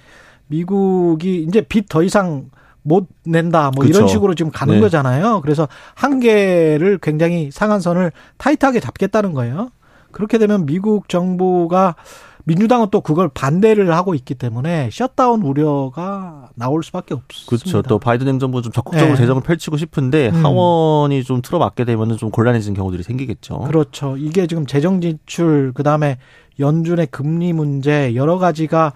미국이 이제 빚 더 이상 못 낸다 뭐 그렇죠. 이런 식으로 지금 가는 네. 거잖아요. 그래서 한계를 굉장히 상한선을 타이트하게 잡겠다는 거예요. 그렇게 되면 미국 정부가 민주당은 또 그걸 반대를 하고 있기 때문에 셧다운 우려가 나올 수밖에 없습니다. 그렇죠. 또 바이든 행정부 좀 적극적으로 네. 재정을 펼치고 싶은데 음. 하원이 좀 틀어막게 되면은 좀 곤란해지는 경우들이 생기겠죠. 그렇죠. 이게 지금 재정 지출 그다음에 연준의 금리 문제 여러 가지가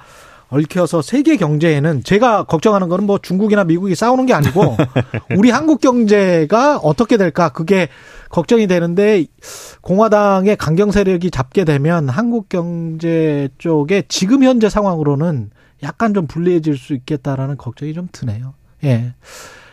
얽혀서 세계 경제에는 제가 걱정하는 거는 뭐 중국이나 미국이 싸우는 게 아니고 우리 한국 경제가 어떻게 될까 그게 걱정이 되는데 공화당의 강경 세력이 잡게 되면 한국 경제 쪽에 지금 현재 상황으로는 약간 좀 불리해질 수 있겠다라는 걱정이 좀 드네요. 예.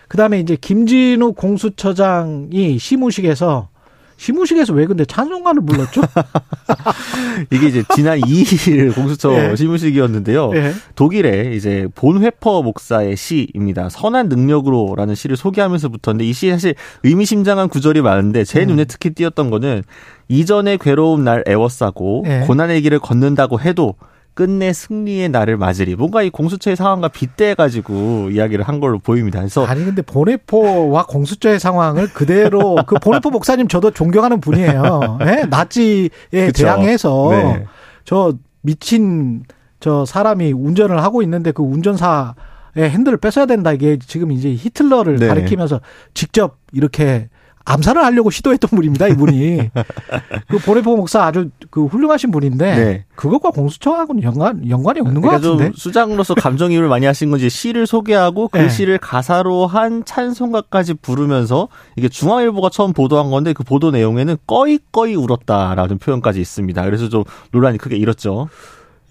그 다음에 이제 김진우 공수처장이 시무식에서 시무식에서 왜 근데 찬송가를 불렀죠? 이게 이제 지난 2일 공수처 네. 시무식이었는데요. 네. 독일의 이제 본회퍼 목사의 시입니다. 선한 능력으로라는 시를 소개하면서부터인데 이 시 사실 의미심장한 구절이 많은데 제 음. 눈에 특히 띄었던 거는 이전의 괴로운 날 애워싸고 네. 고난의 길을 걷는다고 해도 끝내 승리의 날을 맞으리. 뭔가 이 공수처의 상황과 빗대가지고 이야기를 한 걸로 보입니다. 그래서 아니 근데 보네포와 공수처의 상황을 그대로 그 보네포 목사님 저도 존경하는 분이에요. 네? 나치에 그쵸? 대항해서 네. 저 미친 저 사람이 운전을 하고 있는데 그 운전사의 핸들을 뺏어야 된다 이게 지금 이제 히틀러를 네. 가리키면서 직접 이렇게 암살을 하려고 시도했던 분입니다, 이분이. 그 보네포 목사 아주 그 훌륭하신 분인데 네. 그것과 공수처하고는 연관 연관이 없는 그러니까 것 같은데. 수장으로서 감정이입을 많이 하신 건지 시를 소개하고 그 네. 시를 가사로 한 찬송가까지 부르면서 이게 중앙일보가 처음 보도한 건데 그 보도 내용에는 꺼이꺼이 울었다라는 표현까지 있습니다. 그래서 좀 논란이 크게 일었죠.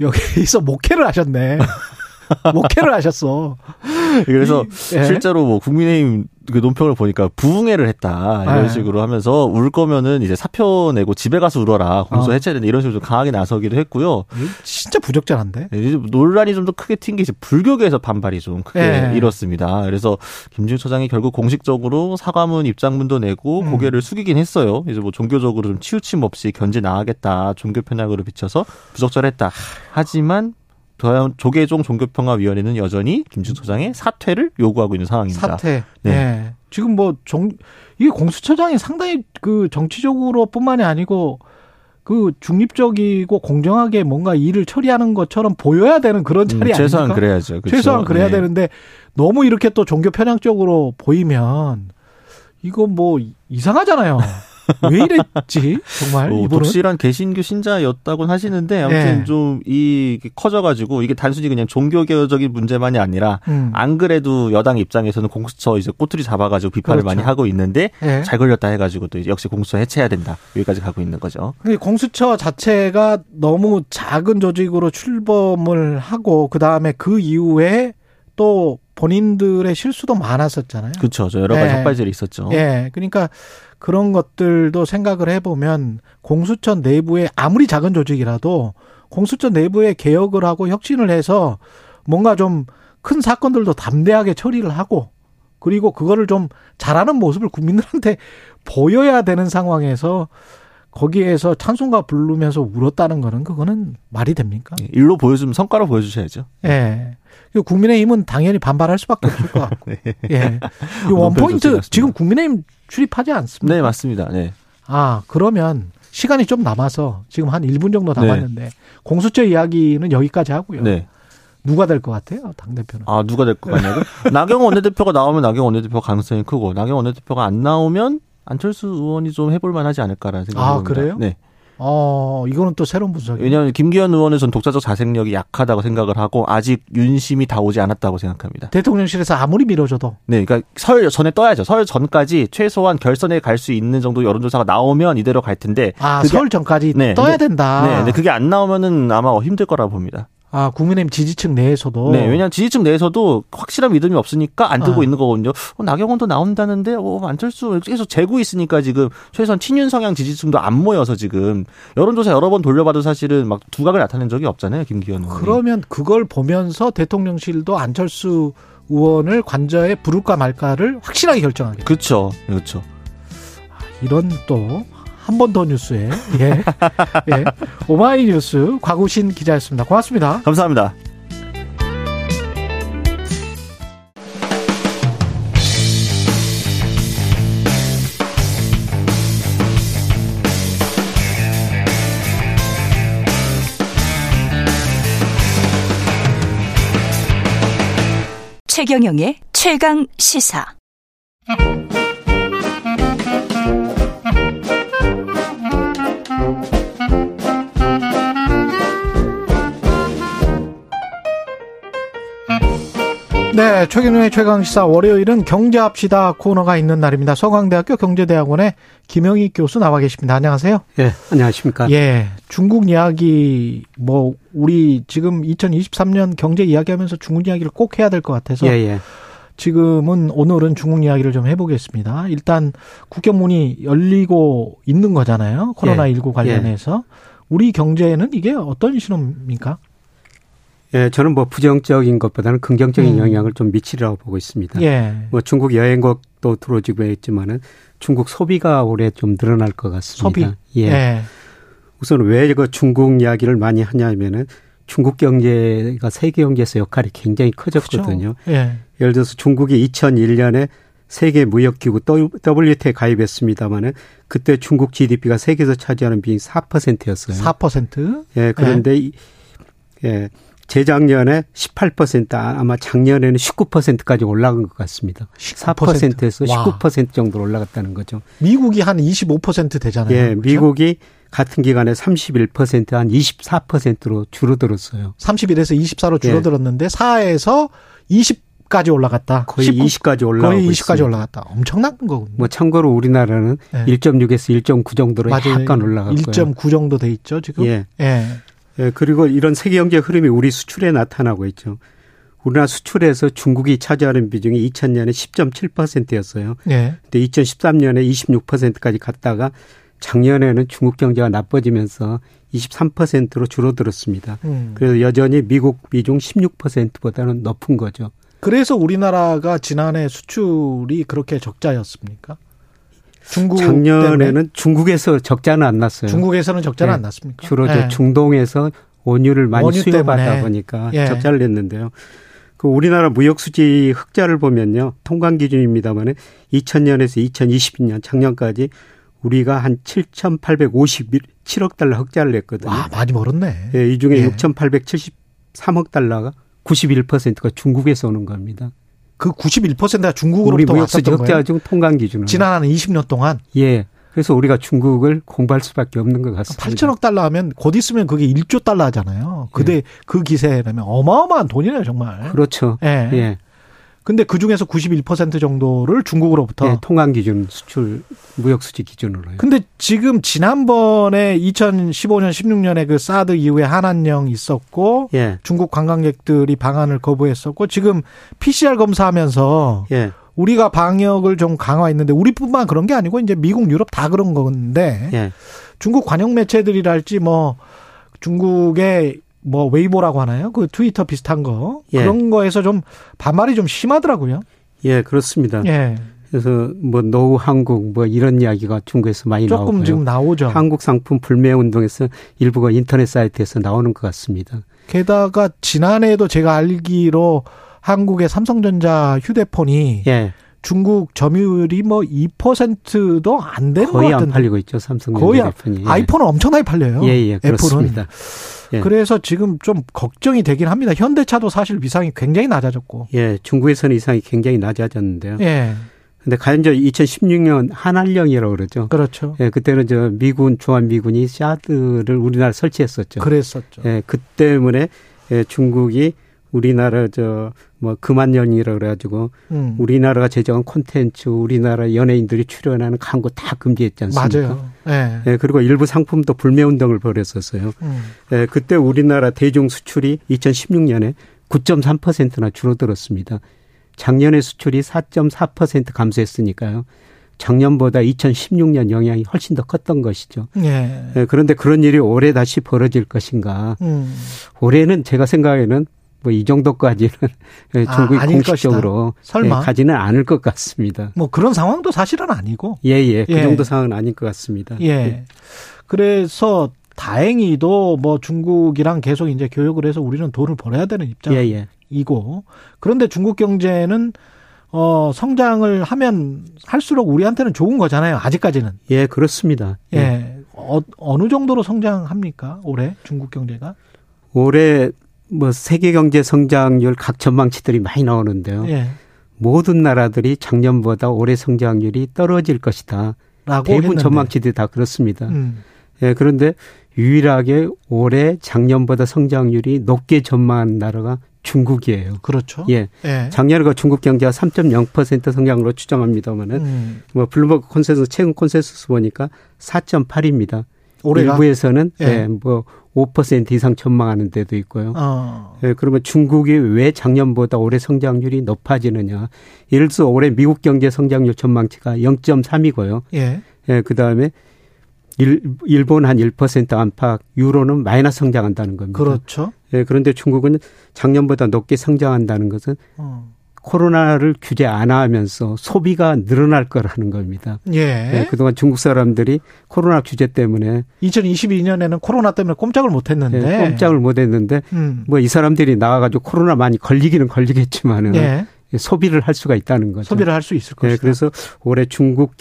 여기서 목회를 하셨네. 목회를 하셨어. 그래서 이, 예. 실제로 뭐 국민의힘 그 논평을 보니까 부흥회를 했다 이런 네. 식으로 하면서 울 거면은 이제 사표 내고 집에 가서 울어라 공소 어. 해체된다 이런 식으로 좀 강하게 나서기도 했고요. 진짜 부적절한데? 네, 논란이 좀 더 크게 튄 게 이제 불교계에서 반발이 좀 크게 네. 일었습니다. 그래서 김준 처장이 결국 공식적으로 사과문 입장문도 내고 음. 고개를 숙이긴 했어요. 이제 뭐 종교적으로 좀 치우침 없이 견제 나가겠다 종교 편향으로 비춰서 부적절했다. 하지만 조계종 종교평화위원회는 여전히 김준 소장의 사퇴를 요구하고 있는 상황입니다. 사퇴. 네. 네. 지금 뭐 정, 이게 공수처장이 상당히 그 정치적으로 뿐만이 아니고 그 중립적이고 공정하게 뭔가 일을 처리하는 것처럼 보여야 되는 그런 자리 음, 아닙니까? 최소한 그래야죠. 그렇죠? 최소한 그래야 네. 되는데 너무 이렇게 또 종교 편향적으로 보이면 이거 뭐 이상하잖아요. 왜 이랬지? 정말 뭐, 독실한 개신교 신자였다고 하시는데 아무튼 네. 좀이 커져가지고 이게 단순히 그냥 종교교적인 문제만이 아니라 음. 안 그래도 여당 입장에서는 공수처 이제 꼬투리 잡아가지고 비판을 그렇죠. 많이 하고 있는데 네. 잘 걸렸다 해가지고 또 역시 공수처 해체해야 된다 여기까지 가고 있는 거죠. 공수처 자체가 너무 작은 조직으로 출범을 하고 그 다음에 그 이후에 또 본인들의 실수도 많았었잖아요. 그렇죠. 여러 가지 네. 헛발질이 있었죠. 예. 그러니까 그런 것들도 생각을 해보면 공수처 내부에 아무리 작은 조직이라도 공수처 내부에 개혁을 하고 혁신을 해서 뭔가 좀 큰 사건들도 담대하게 처리를 하고 그리고 그거를 좀 잘하는 모습을 국민들한테 보여야 되는 상황에서 거기에서 찬송가 부르면서 울었다는 거는 그거는 말이 됩니까? 예, 일로 보여주면 성과로 보여주셔야죠. 예. 국민의힘은 당연히 반발할 수밖에 없을 것 같고. 네. 예. 이 원포인트 지금 국민의힘 출입하지 않습니다. 네, 맞습니다. 네. 아, 그러면 시간이 좀 남아서 지금 한 1분 정도 네. 남았는데 네. 공수처 이야기는 여기까지 하고요. 네. 누가 될 것 같아요? 당대표는. 아, 누가 될 것 같냐고? 나경원 원내대표가 나오면 나경원 원내대표 가능성이 크고, 나경원 원내대표가 안 나오면 안철수 의원이 좀 해볼 만하지 않을까라는 생각이 듭니다. 아, 그래요? 네. 어, 이거는 또 새로운 분석이에요. 왜냐하면 김기현 의원은 전 독자적 자생력이 약하다고 생각을 하고 아직 윤심이 다 오지 않았다고 생각합니다. 대통령실에서 아무리 밀어줘도. 네, 그러니까 설 전에 떠야죠. 설 전까지 최소한 결선에 갈 수 있는 정도 여론조사가 나오면 이대로 갈 텐데. 아, 설 전까지 네, 떠야 된다. 네, 네, 그게 안 나오면은 아마 힘들 거라 봅니다. 아, 국민의힘 지지층 내에서도. 네, 왜냐하면 지지층 내에서도 확실한 믿음이 없으니까 안 뜨고 아. 있는 거거든요. 어, 나경원도 나온다는데, 어, 안철수 계속 재고 있으니까 지금 최소한 친윤 성향 지지층도 안 모여서 지금 여론조사 여러 번 돌려봐도 사실은 막 두각을 나타낸 적이 없잖아요, 김기현 의원. 그러면 그걸 보면서 대통령실도 안철수 의원을 관저에 부를까 말까를 확실하게 결정하게. 그렇죠, 그렇죠. 이런 또 한 번 더 뉴스에 예. 예. 오마이뉴스 과구신 기자였습니다. 고맙습니다. 감사합니다. 최경영의 최강 시사. 네, 최경영의 최강 시사 월요일은 경제합시다 코너가 있는 날입니다. 서강대학교 경제대학원의 김영희 교수 나와 계십니다. 안녕하세요. 예, 안녕하십니까. 예, 중국 이야기 뭐 우리 지금 2023년 경제 이야기하면서 중국 이야기를 꼭 해야 될 것 같아서 예, 예. 지금은 오늘은 중국 이야기를 좀 해보겠습니다. 일단 국경 문이 열리고 있는 거잖아요. 코로나 19 예, 관련해서 예. 우리 경제에는 이게 어떤 신호입니까? 예, 저는 뭐 부정적인 것보다는 긍정적인 음. 영향을 좀 미치리라고 보고 있습니다. 예. 뭐 중국 여행국도 들어오지고 있지만은 중국 소비가 올해 좀 늘어날 것 같습니다. 소비. 예. 예. 우선 왜 그 중국 이야기를 많이 하냐면은 중국 경제가 세계 경제에서 역할이 굉장히 커졌거든요. 그렇죠. 예. 예를 들어서 중국이 2001년에 세계 무역기구 WTO에 가입했습니다마는 그때 중국 GDP가 세계에서 차지하는 비중이 4%였어요. 4%? 예, 그런데 예. 예. 재작년에 18% 아마 작년에는 19%까지 올라간 것 같습니다. 19%. 4%에서 와. 19% 정도로 올라갔다는 거죠. 미국이 한 25% 되잖아요. 예, 그렇죠? 미국이 같은 기간에 31%한 24%로 줄어들었어요. 31에서 24로 줄어들었는데 예. 4에서 20까지 올라갔다. 거의 19, 20까지 올라가고 거의 20까지 있습니다. 올라갔다. 엄청난 거군요. 뭐 참고로 우리나라는 예. 1.6에서 1.9 정도로 맞아요. 약간 올라갔고요. 1.9 정도 돼 있죠, 지금. 예. 예. 예, 그리고 이런 세계 경제 흐름이 우리 수출에 나타나고 있죠. 우리나라 수출에서 중국이 차지하는 비중이 2000년에 10.7%였어요. 예. 근데 2013년에 26%까지 갔다가 작년에는 중국 경제가 나빠지면서 23%로 줄어들었습니다. 음. 그래서 여전히 미국 비중 16%보다는 높은 거죠. 그래서 우리나라가 지난해 수출이 그렇게 적자였습니까? 중국 작년에는 때문에? 중국에서 적자는 안 났어요. 중국에서는 적자는 네. 안 났습니까? 주로 네. 중동에서 원유를 많이 원유 수요받다 보니까 예. 적자를 냈는데요. 그그 우리나라 무역 수지 흑자를 보면요. 통관 기준입니다만은 2000년에서 2022년 작년까지 우리가 한 7,857억 달러 흑자를 냈거든요. 와, 많이 벌었네. 예, 이 중에 예. 6,873억 달러가 91%가 중국에서 오는 겁니다. 그 91%가 중국으로부터 우리 무역수지 흑자 중 통관 기준으로. 지난 한 20년 동안. 예. 그래서 우리가 중국을 공부할 수밖에 없는 것 같습니다. 8천억 달러 하면 곧 있으면 그게 1조 달러 하잖아요. 그때 예. 그 기세라면 어마어마한 돈이네요, 정말. 그렇죠. 예. 예. 근데 그 중에서 91% 정도를 중국으로부터 예, 통관 기준 수출 무역 수지 기준으로요. 근데 지금 지난번에 2015년 16년에 그 사드 이후에 한한령 있었고 예. 중국 관광객들이 방한을 거부했었고 지금 PCR 검사하면서 예. 우리가 방역을 좀 강화했는데 우리뿐만 그런 게 아니고 이제 미국, 유럽 다 그런 건데 예. 중국 관영 매체들이랄지 뭐 중국의 뭐 웨이보라고 하나요? 그 트위터 비슷한 거 예. 그런 거에서 좀 반발이 좀 심하더라고요. 예, 그렇습니다. 예. 그래서 뭐 노후 한국 뭐 이런 이야기가 중국에서 많이 조금 나오고요. 지금 나오죠. 한국 상품 불매 운동에서 일부가 인터넷 사이트에서 나오는 것 같습니다. 게다가 지난해에도 제가 알기로 한국의 삼성전자 휴대폰이 예. 중국 점유율이 뭐 2%도 안 되는 거의 안 팔리고 있죠 삼성전자 휴대폰이. 예. 아이폰은 엄청나게 팔려요. 예, 예, 그렇습니다. 애플은. 예. 그래서 지금 좀 걱정이 되긴 합니다. 현대차도 사실 위상이 굉장히 낮아졌고. 예, 중국에서는 위상이 굉장히 낮아졌는데요. 예. 근데 가연 저 2016년 한한령이라고 그러죠. 그렇죠. 예, 그때는 저 미군 주한 미군이 샤드를 우리나라 설치했었죠. 그랬었죠. 예, 그 때문에 예, 중국이 우리나라 저뭐 그만연이라 그래가지고 음. 우리나라가 제정한 콘텐츠 우리나라 연예인들이 출연하는 광고 다 금지했지 않습니까? 맞아요. 네. 예, 그리고 일부 상품도 불매 운동을 벌였었어요. 음. 예, 그때 우리나라 대중 수출이 2016년에 9.3%나 줄어들었습니다. 작년에 수출이 4.4% 감소했으니까요. 작년보다 2016년 영향이 훨씬 더 컸던 것이죠. 예. 예, 그런데 그런 일이 올해 다시 벌어질 것인가? 음. 올해는 제가 생각에는 뭐 이 정도까지는 중국이 아, 공식적으로 설마 예, 가지는 않을 것 같습니다. 뭐 그런 상황도 사실은 아니고. 예예. 예. 그 예. 정도 상황은 아닐 것 같습니다. 예. 예. 그래서 다행히도 뭐 중국이랑 계속 이제 교역을 해서 우리는 돈을 벌어야 되는 입장이고 예, 그런데 중국 경제는 어 성장을 하면 할수록 우리한테는 좋은 거잖아요. 아직까지는. 예, 그렇습니다. 예. 어, 어느 정도로 성장합니까? 올해 중국 경제가? 올해 뭐 세계 경제 성장률 각 전망치들이 많이 나오는데요. 예. 모든 나라들이 작년보다 올해 성장률이 떨어질 것이다. 대부분 했는데. 전망치들이 다 그렇습니다. 음. 예, 그런데 유일하게 올해 작년보다 성장률이 높게 전망한 나라가 중국이에요. 그렇죠. 예. 예. 작년에 그 중국 경제가 3.0% 성장으로 추정합니다만은 음. 뭐 블룸버그 콘센서스 최근 콘센서스 보니까 4.8입니다. 올해가? 일부에서는 예. 예, 뭐 5% 이상 전망하는 데도 있고요. 어. 예, 그러면 중국이 왜 작년보다 올해 성장률이 높아지느냐? 예를 들어서 올해 미국 경제 성장률 전망치가 0.3이고요. 예. 예, 그 다음에 일, 일본 한 1% 안팎, 유로는 마이너스 성장한다는 겁니다. 그렇죠. 예, 그런데 중국은 작년보다 높게 성장한다는 것은 어. 코로나를 규제 안 하면서 소비가 늘어날 거라는 겁니다. 예. 네, 그동안 중국 사람들이 코로나 규제 때문에 2022년에는 코로나 때문에 꼼짝을 못 했는데 네, 꼼짝을 못 했는데 음. 뭐이 사람들이 나와 가지고 코로나 많이 걸리기는 걸리겠지만은 예. 소비를 할 수가 있다는 거죠. 소비를 할 수 있을 것이다. 네, 그래서 올해 중국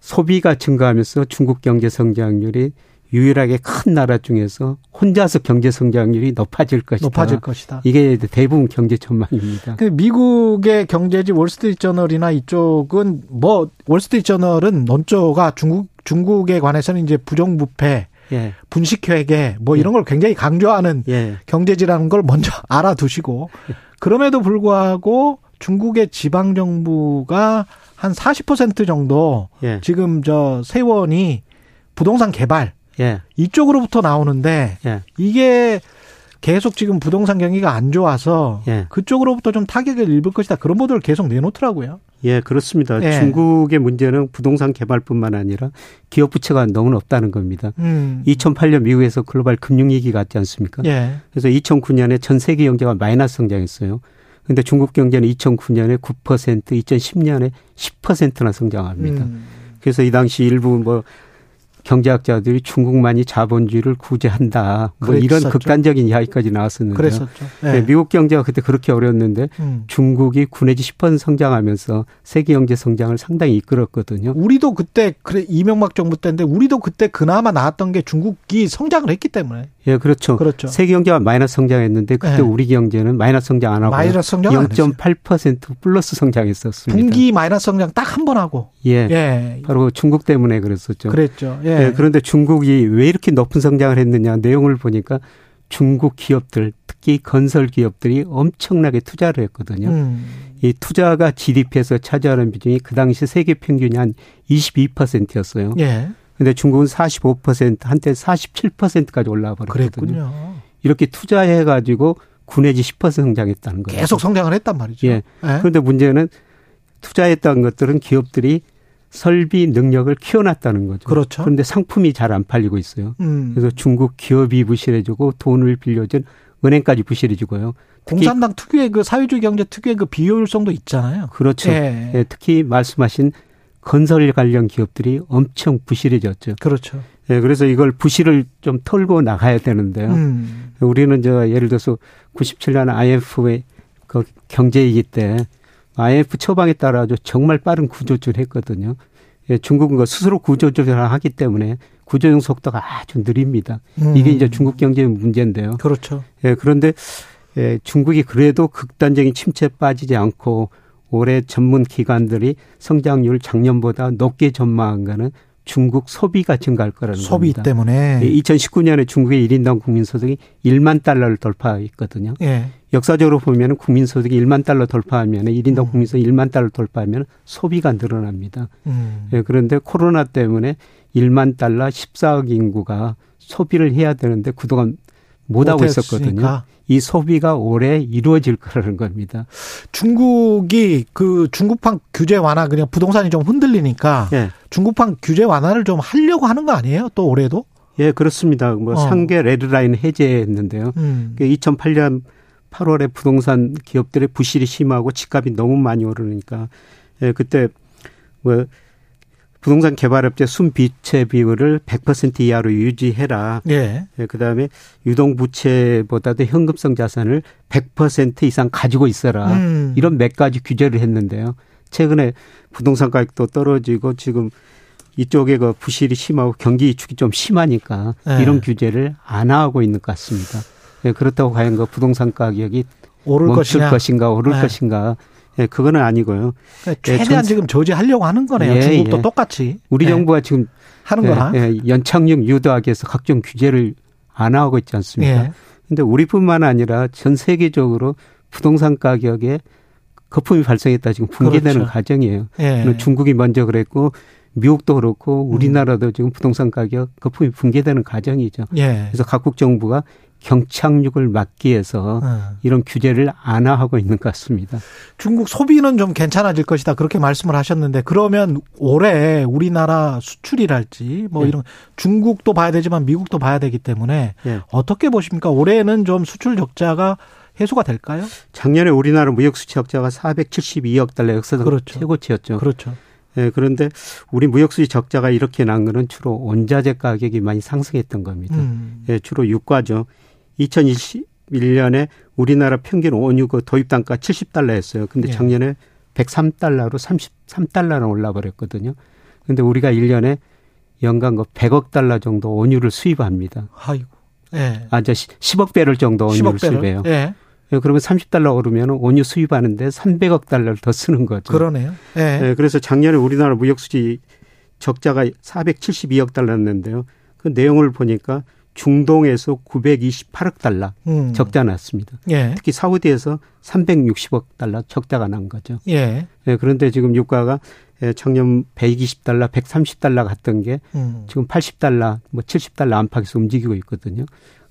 소비가 증가하면서 중국 경제 성장률이 유일하게 큰 나라 중에서 혼자서 경제 성장률이 높아질 것이다. 높아질 것이다. 이게 대부분 경제 전망입니다. 그 미국의 경제지 월스트리트 저널이나 이쪽은 뭐 월스트리트 저널은 논조가 중국 중국에 관해서는 이제 부정부패 예. 분식회계 뭐 이런 예. 걸 굉장히 강조하는 예. 경제지라는 걸 먼저 알아두시고 그럼에도 불구하고 중국의 지방 정부가 한 40% 정도 예. 지금 저 세원이 부동산 개발 예. 이쪽으로부터 나오는데 예. 이게 계속 지금 부동산 경기가 안 좋아서 예. 그쪽으로부터 좀 타격을 입을 것이다. 그런 보도를 계속 내놓더라고요. 예, 그렇습니다. 예. 중국의 문제는 부동산 개발뿐만 아니라 기업 부채가 너무 높다는 겁니다. 음. 2008년 미국에서 글로벌 금융위기 갔지 않습니까? 예. 그래서 2009년에 전 세계 경제가 마이너스 성장했어요. 근데 중국 경제는 2009년에 9%, 2010년에 10%나 성장합니다. 음. 그래서 이 당시 일부 뭐 경제학자들이 중국만이 자본주의를 구제한다. 뭐 이런 극단적인 이야기까지 나왔었는데. 그랬었죠. 네. 네. 미국 경제가 그때 그렇게 어려웠는데 음. 중국이 9 내지 10% 성장하면서 세계 경제 성장을 상당히 이끌었거든요. 우리도 그때 그래 이명박 정부 때인데 우리도 그때 그나마 나왔던 게 중국이 성장을 했기 때문에. 예, 그렇죠. 그렇죠. 세계 경제가 마이너스 성장했는데 그때 네. 우리 경제는 마이너스 성장 안 하고 마이너스 성장 0.8% 플러스 성장했었습니다. 분기 마이너스 성장 딱 한 번 하고. 예. 예. 바로 중국 때문에 그랬었죠. 그랬죠. 예. 예. 그런데 중국이 왜 이렇게 높은 성장을 했느냐 내용을 보니까 중국 기업들 특히 건설 기업들이 엄청나게 투자를 했거든요. 음. 이 투자가 GDP에서 차지하는 비중이 그 당시 세계 평균이 한 22%였어요. 예. 근데 중국은 45% 한때 47%까지 올라와 버렸거든요. 그랬군요. 이렇게 투자해 가지고 9 내지 10% 성장했다는 거예요. 계속 성장을 했단 말이죠. 예. 예. 그런데 문제는 투자했던 것들은 기업들이 설비 능력을 키워놨다는 거죠. 그렇죠. 그런데 상품이 잘 안 팔리고 있어요. 음. 그래서 중국 기업이 부실해지고 돈을 빌려준 은행까지 부실해지고요. 공산당 특유의 그 사회주의 경제 특유의 그 비효율성도 있잖아요. 그렇죠. 예. 예, 특히 말씀하신 건설 관련 기업들이 엄청 부실해졌죠. 그렇죠. 예, 그래서 이걸 부실을 좀 털고 나가야 되는데요. 음. 우리는 저 예를 들어서 97년 IMF의 그 경제위기 때 IMF 처방에 따라 서 정말 빠른 구조조를 했거든요. 예, 중국은 그 스스로 구조조절을 하기 때문에 구조용 속도가 아주 느립니다. 음. 이게 이제 중국 경제의 문제인데요. 그렇죠. 예, 그런데 예, 중국이 그래도 극단적인 침체에 빠지지 않고 올해 전문 기관들이 성장률 작년보다 높게 전망한 거는 중국 소비가 증가할 거라는 소비 겁니다. 때문에 2019년에 중국의 1인당 국민 소득이 1만 달러를 돌파했거든요. 예. 역사적으로 보면 국민 소득이 1만 달러 돌파하면 1인당 음. 국민 소득 1만 달러 돌파하면 소비가 늘어납니다. 음. 예, 그런데 코로나 때문에 1만 달러 14억 인구가 소비를 해야 되는데 그동안 못 하고 있었거든요. 이 소비가 올해 이루어질 거라는 겁니다. 중국이 그 중국판 규제 완화 그냥 부동산이 좀 흔들리니까 예. 중국판 규제 완화를 좀 하려고 하는 거 아니에요? 또 올해도? 예, 그렇습니다. 뭐 어. 상계 레드라인 해제했는데요. 음. 2008년 8월에 부동산 기업들의 부실이 심하고 집값이 너무 많이 오르니까 예, 그때 뭐 부동산 개발업체 순비채 비율을 100% 이하로 유지해라. 예. 예 그다음에 유동 부채보다도 현금성 자산을 100% 이상 가지고 있어라. 음. 이런 몇 가지 규제를 했는데요. 최근에 부동산 가격도 떨어지고 지금 이쪽에 그 부실이 심하고 경기 위축이 좀 심하니까 예. 이런 규제를 안 하고 있는 것 같습니다. 예, 그렇다고 과연 그 부동산 가격이 오를 것이냐. 것인가 오를 예. 것인가 예, 그거는 아니고요. 그러니까 예, 최대한 예, 지금 저지하려고 하는 거네요. 예, 중국도 예. 똑같이. 우리 예. 정부가 지금 하는 거나 예, 연착륙 유도하기 위해서 각종 규제를 안 하고 있지 않습니까? 근데 우리뿐만 아니라 전 세계적으로 부동산 가격에 거품이 발생했다 지금 붕괴되는 그렇죠. 과정이에요. 중국이 먼저 그랬고 미국도 그렇고 우리나라도 지금 부동산 가격 거품이 붕괴되는 과정이죠. 그래서 각국 정부가 경착륙을 막기 위해서 네. 이런 규제를 안하하고 있는 것 같습니다. 중국 소비는 좀 괜찮아질 것이다 그렇게 말씀을 하셨는데 그러면 올해 우리나라 수출이랄지 뭐 네. 이런 중국도 봐야 되지만 미국도 봐야 되기 때문에 네. 어떻게 보십니까? 올해는 좀 수출 적자가 해소가 될까요? 작년에 우리나라 무역 수출 적자가 472억 달러 역사상 그렇죠. 최고치였죠. 그렇죠. 예, 그런데 우리 무역수지 적자가 이렇게 난 거는 주로 원자재 가격이 많이 상승했던 겁니다. 음. 예, 주로 유가죠. 2021년에 우리나라 평균 원유 그 도입 단가 70달러였어요. 근데 예. 작년에 103달러로 33달러로 올라 버렸거든요. 근데 우리가 1년에 연간 그 100억 달러 정도 원유를 수입합니다. 아이고. 예. 아, 저 10억 배럴 정도 원유를 10억 수입해요. 예. 예. 그러면 30달러 오르면 원유 수입하는데 300억 달러를 더 쓰는 거죠. 그러네요. 예. 예 그래서 작년에 우리나라 무역 수지 적자가 472억 달러였는데요. 그 내용을 보니까 중동에서 928억 달러 음. 적자 났습니다. 예. 특히 사우디에서 360억 달러 적자가 난 거죠. 예. 예. 그런데 지금 유가가 예, 작년 120달러, 130달러 갔던 게 음. 지금 80달러, 뭐 70달러 안팎에서 움직이고 있거든요.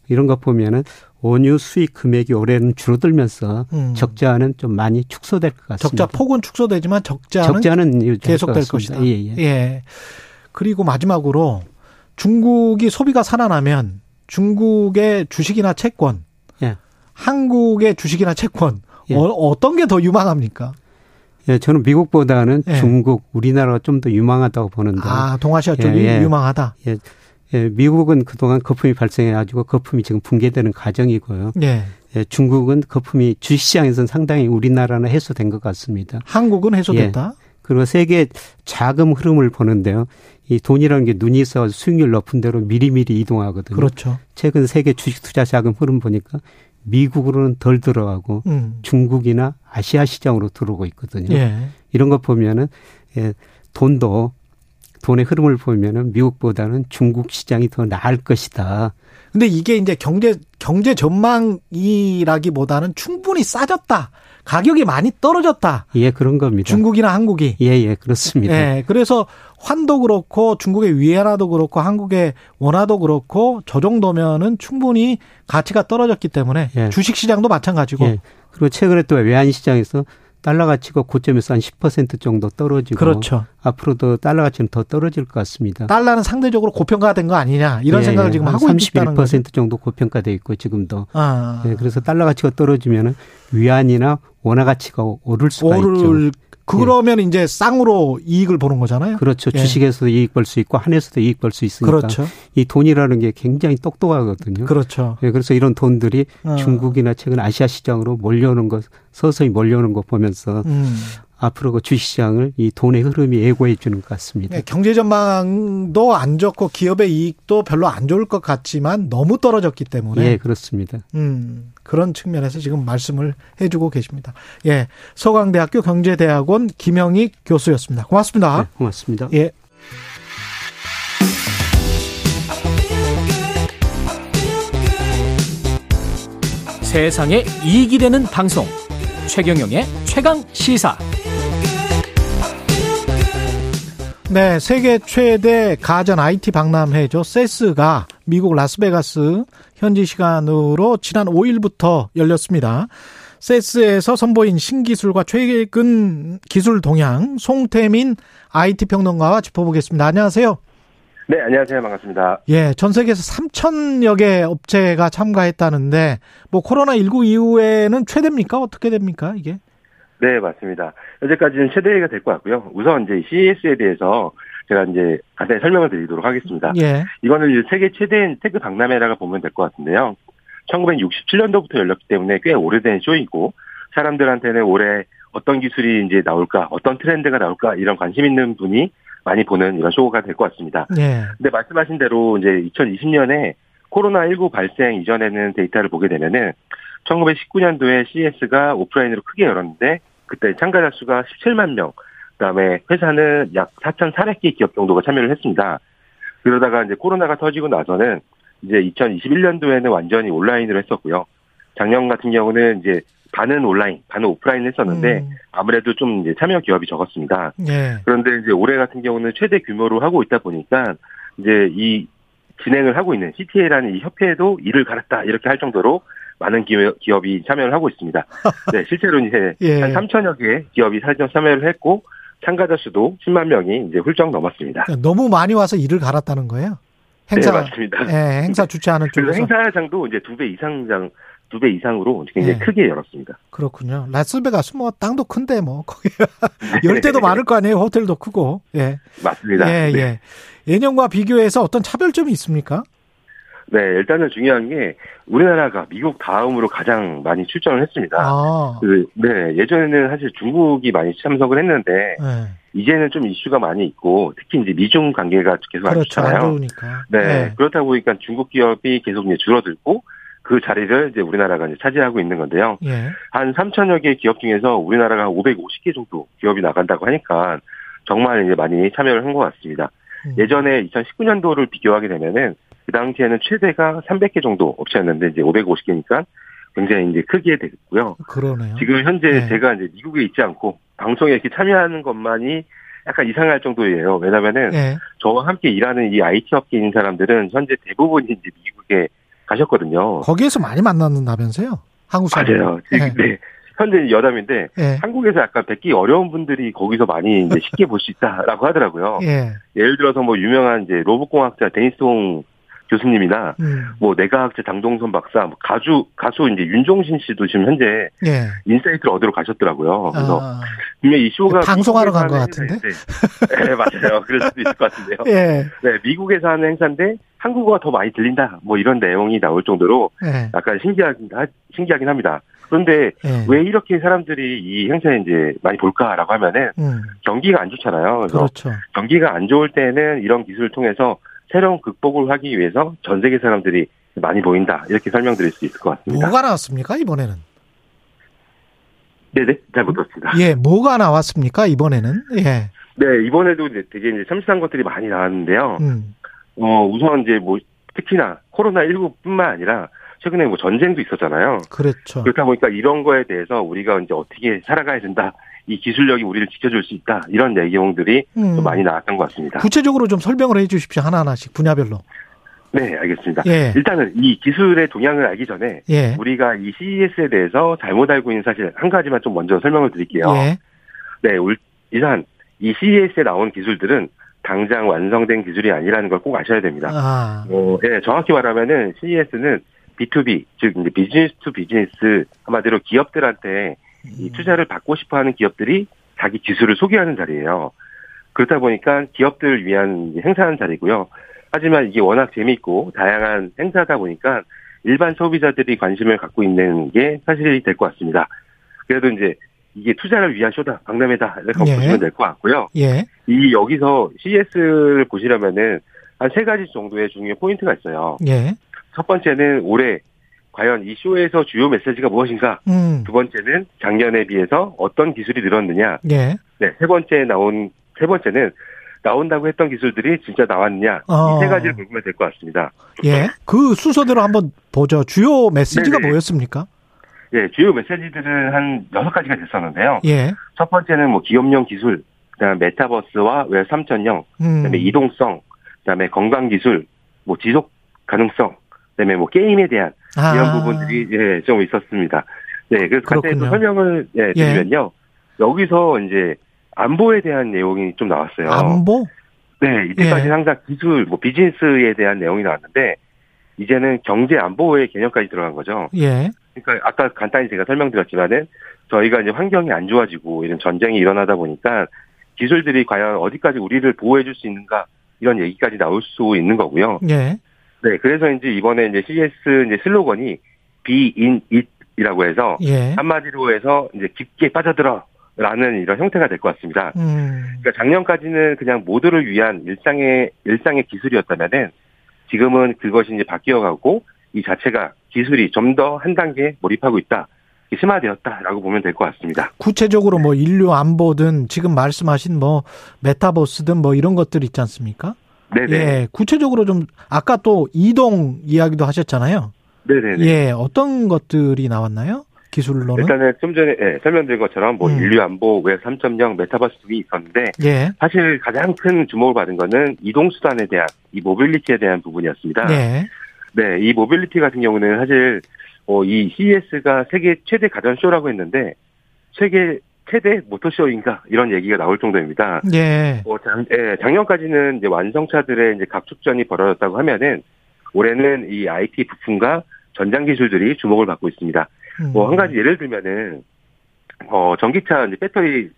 이런 거 보면은 원유 수익 금액이 올해는 줄어들면서 음. 적자는 좀 많이 축소될 것 같습니다. 적자 폭은 축소되지만 적자는, 적자는 계속될 것이다. 예, 예. 예. 그리고 마지막으로 중국이 소비가 살아나면 중국의 주식이나 채권, 예. 한국의 주식이나 채권 예. 어, 떤 게 더 유망합니까? 예, 저는 미국보다는 예. 중국, 우리나라가 좀 더 유망하다고 보는데. 아, 동아시아 쪽이 예, 예. 유망하다. 예. 예, 미국은 그동안 거품이 발생해가지고 거품이 지금 붕괴되는 과정이고요. 예. 예, 중국은 거품이 주식시장에서는 상당히 우리나라는 해소된 것 같습니다. 한국은 해소됐다. 예. 그리고 세계 자금 흐름을 보는데요. 이 돈이라는 게 눈이 있어 수익률 높은 대로 미리미리 이동하거든요. 그렇죠. 최근 세계 주식 투자 자금 흐름 보니까 미국으로는 덜 들어가고 음. 중국이나 아시아 시장으로 들어오고 있거든요. 예. 이런 거 보면은 예, 돈도 돈의 흐름을 보면은 미국보다는 중국 시장이 더 나을 것이다. 근데 이게 이제 경제 경제 전망이라기보다는 충분히 싸졌다. 가격이 많이 떨어졌다. 예, 그런 겁니다. 중국이나 한국이. 예, 예, 그렇습니다. 예, 그래서 환도 그렇고 중국의 위안화도 그렇고 한국의 원화도 그렇고 저 정도면은 충분히 가치가 떨어졌기 때문에 예. 주식 시장도 마찬가지고. 예. 그리고 최근에 또 외환 시장에서 달러 가치가 고점에서 한 10% 정도 떨어지고 그렇죠. 앞으로도 달러 가치는 더 떨어질 것 같습니다. 달러는 상대적으로 고평가된 거 아니냐 이런 예, 생각을 지금 하고 있다는 거죠. 31% 정도 고평가돼 있고 지금도. 아. 예, 그래서 달러 가치가 떨어지면 위안이나 원화 가치가 오를 수가 오를 있죠. 그러면 예. 이제 쌍으로 이익을 보는 거잖아요. 그렇죠. 예. 주식에서도 이익 벌 수 있고 한에서도 이익 벌 수 있으니까. 그렇죠. 이 돈이라는 게 굉장히 똑똑하거든요. 그렇죠. 예, 그래서 이런 돈들이 어. 중국이나 최근 아시아 시장으로 몰려오는 것 서서히 몰려오는 거 보면서 음. 앞으로 그 주식시장을 이 돈의 흐름이 예고해 주는 것 같습니다. 네, 경제 전망도 안 좋고 기업의 이익도 별로 안 좋을 것 같지만 너무 떨어졌기 때문에. 예, 그렇습니다. 음, 그런 측면에서 지금 말씀을 해주고 계십니다. 예, 서강대학교 경제대학원 김영익 교수였습니다. 고맙습니다. 네, 고맙습니다. 예. 세상에 이익이 되는 방송 최경영의 최강 시사. 네, 세계 최대 가전 IT 박람회죠. 세스가 미국 라스베가스 현지 시간으로 지난 5일부터 열렸습니다. CES에서 선보인 신기술과 최근 기술 동향 송태민 IT 평론가와 짚어보겠습니다. 안녕하세요. 네, 안녕하세요. 반갑습니다. 예, 전 세계에서 3천여 개 업체가 참가했다는데 뭐 코로나 19 이후에는 최대입니까? 어떻게 됩니까, 이게? 네, 맞습니다. 현재까지는 최대가 될 것 같고요. 우선 이제 CES에 대해서 제가 이제 간단히 설명을 드리도록 하겠습니다. 예. 이거는 세계 최대인 tech 박람회라고 보면 될 것 같은데요. 1967년도부터 열렸기 때문에 꽤 오래된 쇼이고 사람들한테는 올해 어떤 기술이 이제 나올까, 어떤 트렌드가 나올까 이런 관심 있는 분이 많이 보는 이런 쇼가 될 것 같습니다. 네. 근데 말씀하신 대로 이제 2020년에 코로나19 발생 이전에는 데이터를 보게 되면은 1919년도에 CES가 오프라인으로 크게 열었는데 그때 참가자 수가 17만 명, 그다음에 회사는 약 4,400개 기업 정도가 참여를 했습니다. 그러다가 이제 코로나가 터지고 나서는 이제 2021년도에는 완전히 온라인으로 했었고요. 작년 같은 경우는 이제 반은 온라인, 반은 오프라인 했었는데 음. 아무래도 좀 이제 참여 기업이 적었습니다. 예. 그런데 이제 올해 같은 경우는 최대 규모로 하고 있다 보니까 이제 이 진행을 하고 있는 CTA라는 이 협회에도 일을 갈았다 이렇게 할 정도로 많은 기업 이 참여를 하고 있습니다. 네, 실제로 이제 예. 한 3천여 개 기업이 참여를 했고 참가자 수도 10만 명이 이제 훌쩍 넘었습니다. 너무 많이 와서 일을 갈았다는 거예요? 행사, 네, 맞습니다. 예, 행사 주최하는 쪽에서. 그래서 행사장도 이제 두 배 이상장 두 배 이상으로 굉장히 예. 크게 열었습니다. 그렇군요. 라스베가스 뭐 땅도 큰데 뭐 거기 열대도 많을 거 아니에요. 호텔도 크고. 예. 맞습니다. 예, 네. 예. 예년과 비교해서 어떤 차별점이 있습니까? 네, 일단은 중요한 게 우리나라가 미국 다음으로 가장 많이 출전을 했습니다. 아. 그, 네, 예전에는 사실 중국이 많이 참석을 했는데 네. 이제는 좀 이슈가 많이 있고 특히 이제 미중 관계가 계속 안 그렇죠, 좋잖아요. 안 네, 네, 그렇다 보니까 중국 기업이 계속 이제 줄어들고 그 자리를 이제 우리나라가 이제 차지하고 있는 건데요. 예. 한 3천여 개 기업 중에서 우리나라가 550개 정도 기업이 나간다고 하니까 정말 이제 많이 참여를 한 것 같습니다. 음. 예전에 2019년도를 비교하게 되면은 그 당시에는 최대가 300개 정도 업체였는데 이제 550개니까 굉장히 이제 크게 됐고요. 그러네요. 지금 현재 네. 제가 이제 미국에 있지 않고 방송에 이렇게 참여하는 것만이 약간 이상할 정도예요. 왜냐면은 네. 저와 함께 일하는 이 IT 업계인 사람들은 현재 대부분이 이제 미국에 가셨거든요. 거기에서 많이 만난다면서요? 한국 사람. 맞아요. 네. 네. 현재 여담인데 네. 한국에서 약간 뵙기 어려운 분들이 거기서 많이 이제 쉽게 볼 수 있다라고 하더라고요. 예. 예를 들어서 뭐 유명한 이제 로봇공학자 데니스 홍 교수님이나 음. 뭐 뇌과학자 장동선 박사, 뭐 가수 가수 이제 윤종신 씨도 지금 현재 예. insight를 얻으러 가셨더라고요. 그래서 아. 분명히 이 쇼가 방송하러 간 것 같은데. 네, 맞아요. 그럴 수도 있을 것 같은데요. 예. 네, 미국에서 하는 행사인데 한국어가 더 많이 들린다. 뭐 이런 내용이 나올 정도로 예. 약간 신기하긴 신기하긴 합니다. 그런데 예. 왜 이렇게 사람들이 이 행사에 이제 많이 볼까라고 하면은 음. 경기가 안 좋잖아요. 그래서 그렇죠. 경기가 안 좋을 때는 이런 기술을 통해서 새로운 극복을 하기 위해서 전 세계 사람들이 많이 보인다 이렇게 설명드릴 수 있을 것 같습니다. 뭐가 나왔습니까 이번에는? 네네 잘못 들었습니다. 예, 뭐가 나왔습니까 이번에는? 예. 네 이번에도 이제 되게 이제 참신한 것들이 많이 나왔는데요. 음. 어 우선 이제 뭐 특히나 코로나 19뿐만 아니라 최근에 뭐 전쟁도 있었잖아요. 그렇죠. 그렇다 보니까 이런 거에 대해서 우리가 이제 어떻게 살아가야 된다. 이 기술력이 우리를 지켜줄 수 있다. 이런 내용들이 음. 좀 많이 나왔던 것 같습니다. 구체적으로 좀 설명을 해 주십시오. 하나 하나씩 분야별로. 네, 알겠습니다. 예. 일단은 이 기술의 동향을 알기 전에 예. 우리가 이 CES에 대해서 잘못 알고 있는 사실 한 가지만 좀 먼저 설명을 드릴게요. 예. 네, 일단 이 CES에 나온 기술들은 당장 완성된 기술이 아니라는 걸 꼭 아셔야 됩니다. 아. 어, 예, 정확히 말하면은 CES는 B2B, 즉 이제 business to business 한마디로 기업들한테 이 음. 투자를 받고 싶어 하는 기업들이 자기 기술을 소개하는 자리예요. 그렇다 보니까 기업들을 위한 행사하는 자리고요. 하지만 이게 워낙 재미있고 다양한 행사다 보니까 일반 소비자들이 관심을 갖고 있는 게 사실이 될 것 같습니다. 그래도 이제 이게 투자를 위한 쇼다, 박람회다 이렇게 예. 보시면 될 것 같고요. 예. 이 여기서 CES를 보시려면은 한 세 가지 정도의 중요한 포인트가 있어요. 예. 첫 번째는 올해 과연 이 쇼에서 주요 메시지가 무엇인가? 음. 두 번째는 작년에 비해서 어떤 기술이 늘었느냐? 예. 네, 세 번째 나온 세 번째는 나온다고 했던 기술들이 진짜 나왔느냐? 어. 이 세 가지를 보면 될 것 같습니다. 예. 그 순서대로 한번 보죠. 주요 메시지가 네네. 뭐였습니까? 예, 주요 메시지들은 한 여섯 가지가 됐었는데요. 예. 첫 번째는 뭐 기업용 기술, 그다음 메타버스와 웹 3.0, 음. 그다음에 이동성, 그다음에 건강 기술, 뭐 지속 가능성, 그다음에 뭐 게임에 대한 아. 이런 부분들이 예, 좀 있었습니다. 네, 그래서 간단히 설명을 예, 예, 드리면요. 예. 여기서 이제 안보에 대한 내용이 좀 나왔어요. 안보? 네, 이때까지 예. 항상 기술, 뭐 비즈니스에 대한 내용이 나왔는데 이제는 경제 안보의 개념까지 들어간 거죠. 예. 그러니까 아까 간단히 제가 설명드렸지만은 저희가 이제 환경이 안 좋아지고 이런 전쟁이 일어나다 보니까 기술들이 과연 어디까지 우리를 보호해 줄 수 있는가 이런 얘기까지 나올 수 있는 거고요. 예. 네, 그래서 이제 이번에 이제 CES 이제 슬로건이 be in it이라고 해서 예. 한마디로 해서 이제 깊게 빠져들어 라는 이런 형태가 될 것 같습니다. 음. 그러니까 작년까지는 그냥 모두를 위한 일상의 일상의 기술이었다면은 지금은 그것이 이제 바뀌어가고 이 자체가 기술이 좀 더 한 단계 몰입하고 있다. 심화되었다라고 보면 될 것 같습니다. 구체적으로 뭐 인류 안보든 지금 말씀하신 뭐 메타버스든 뭐 이런 것들 있지 않습니까? 네네. 예, 구체적으로 좀 아까 또 이동 이야기도 하셨잖아요. 네네. 예, 어떤 것들이 나왔나요? 기술로는? 일단은 좀 전에 예, 설명드린 것처럼 뭐 음. 인류 안보 웹 3.0 메타버스 등이 있었는데 예. 사실 가장 큰 주목을 받은 거는 이동 수단에 대한 이 mobility에 대한 부분이었습니다. 예. 네, 이 모빌리티 같은 경우는 사실 어, 이 CES가 세계 최대 가전 쇼라고 했는데 세계 최대 모터쇼인가 이런 얘기가 나올 정도입니다. 예. 뭐 작, 예, 작년까지는 이제 완성차들의 이제 각축전이 벌어졌다고 하면은 올해는 이 IT 부품과 전장 기술들이 주목을 받고 있습니다. 음. 뭐한 가지 예를 들면은 어 전기차 이제 배터리를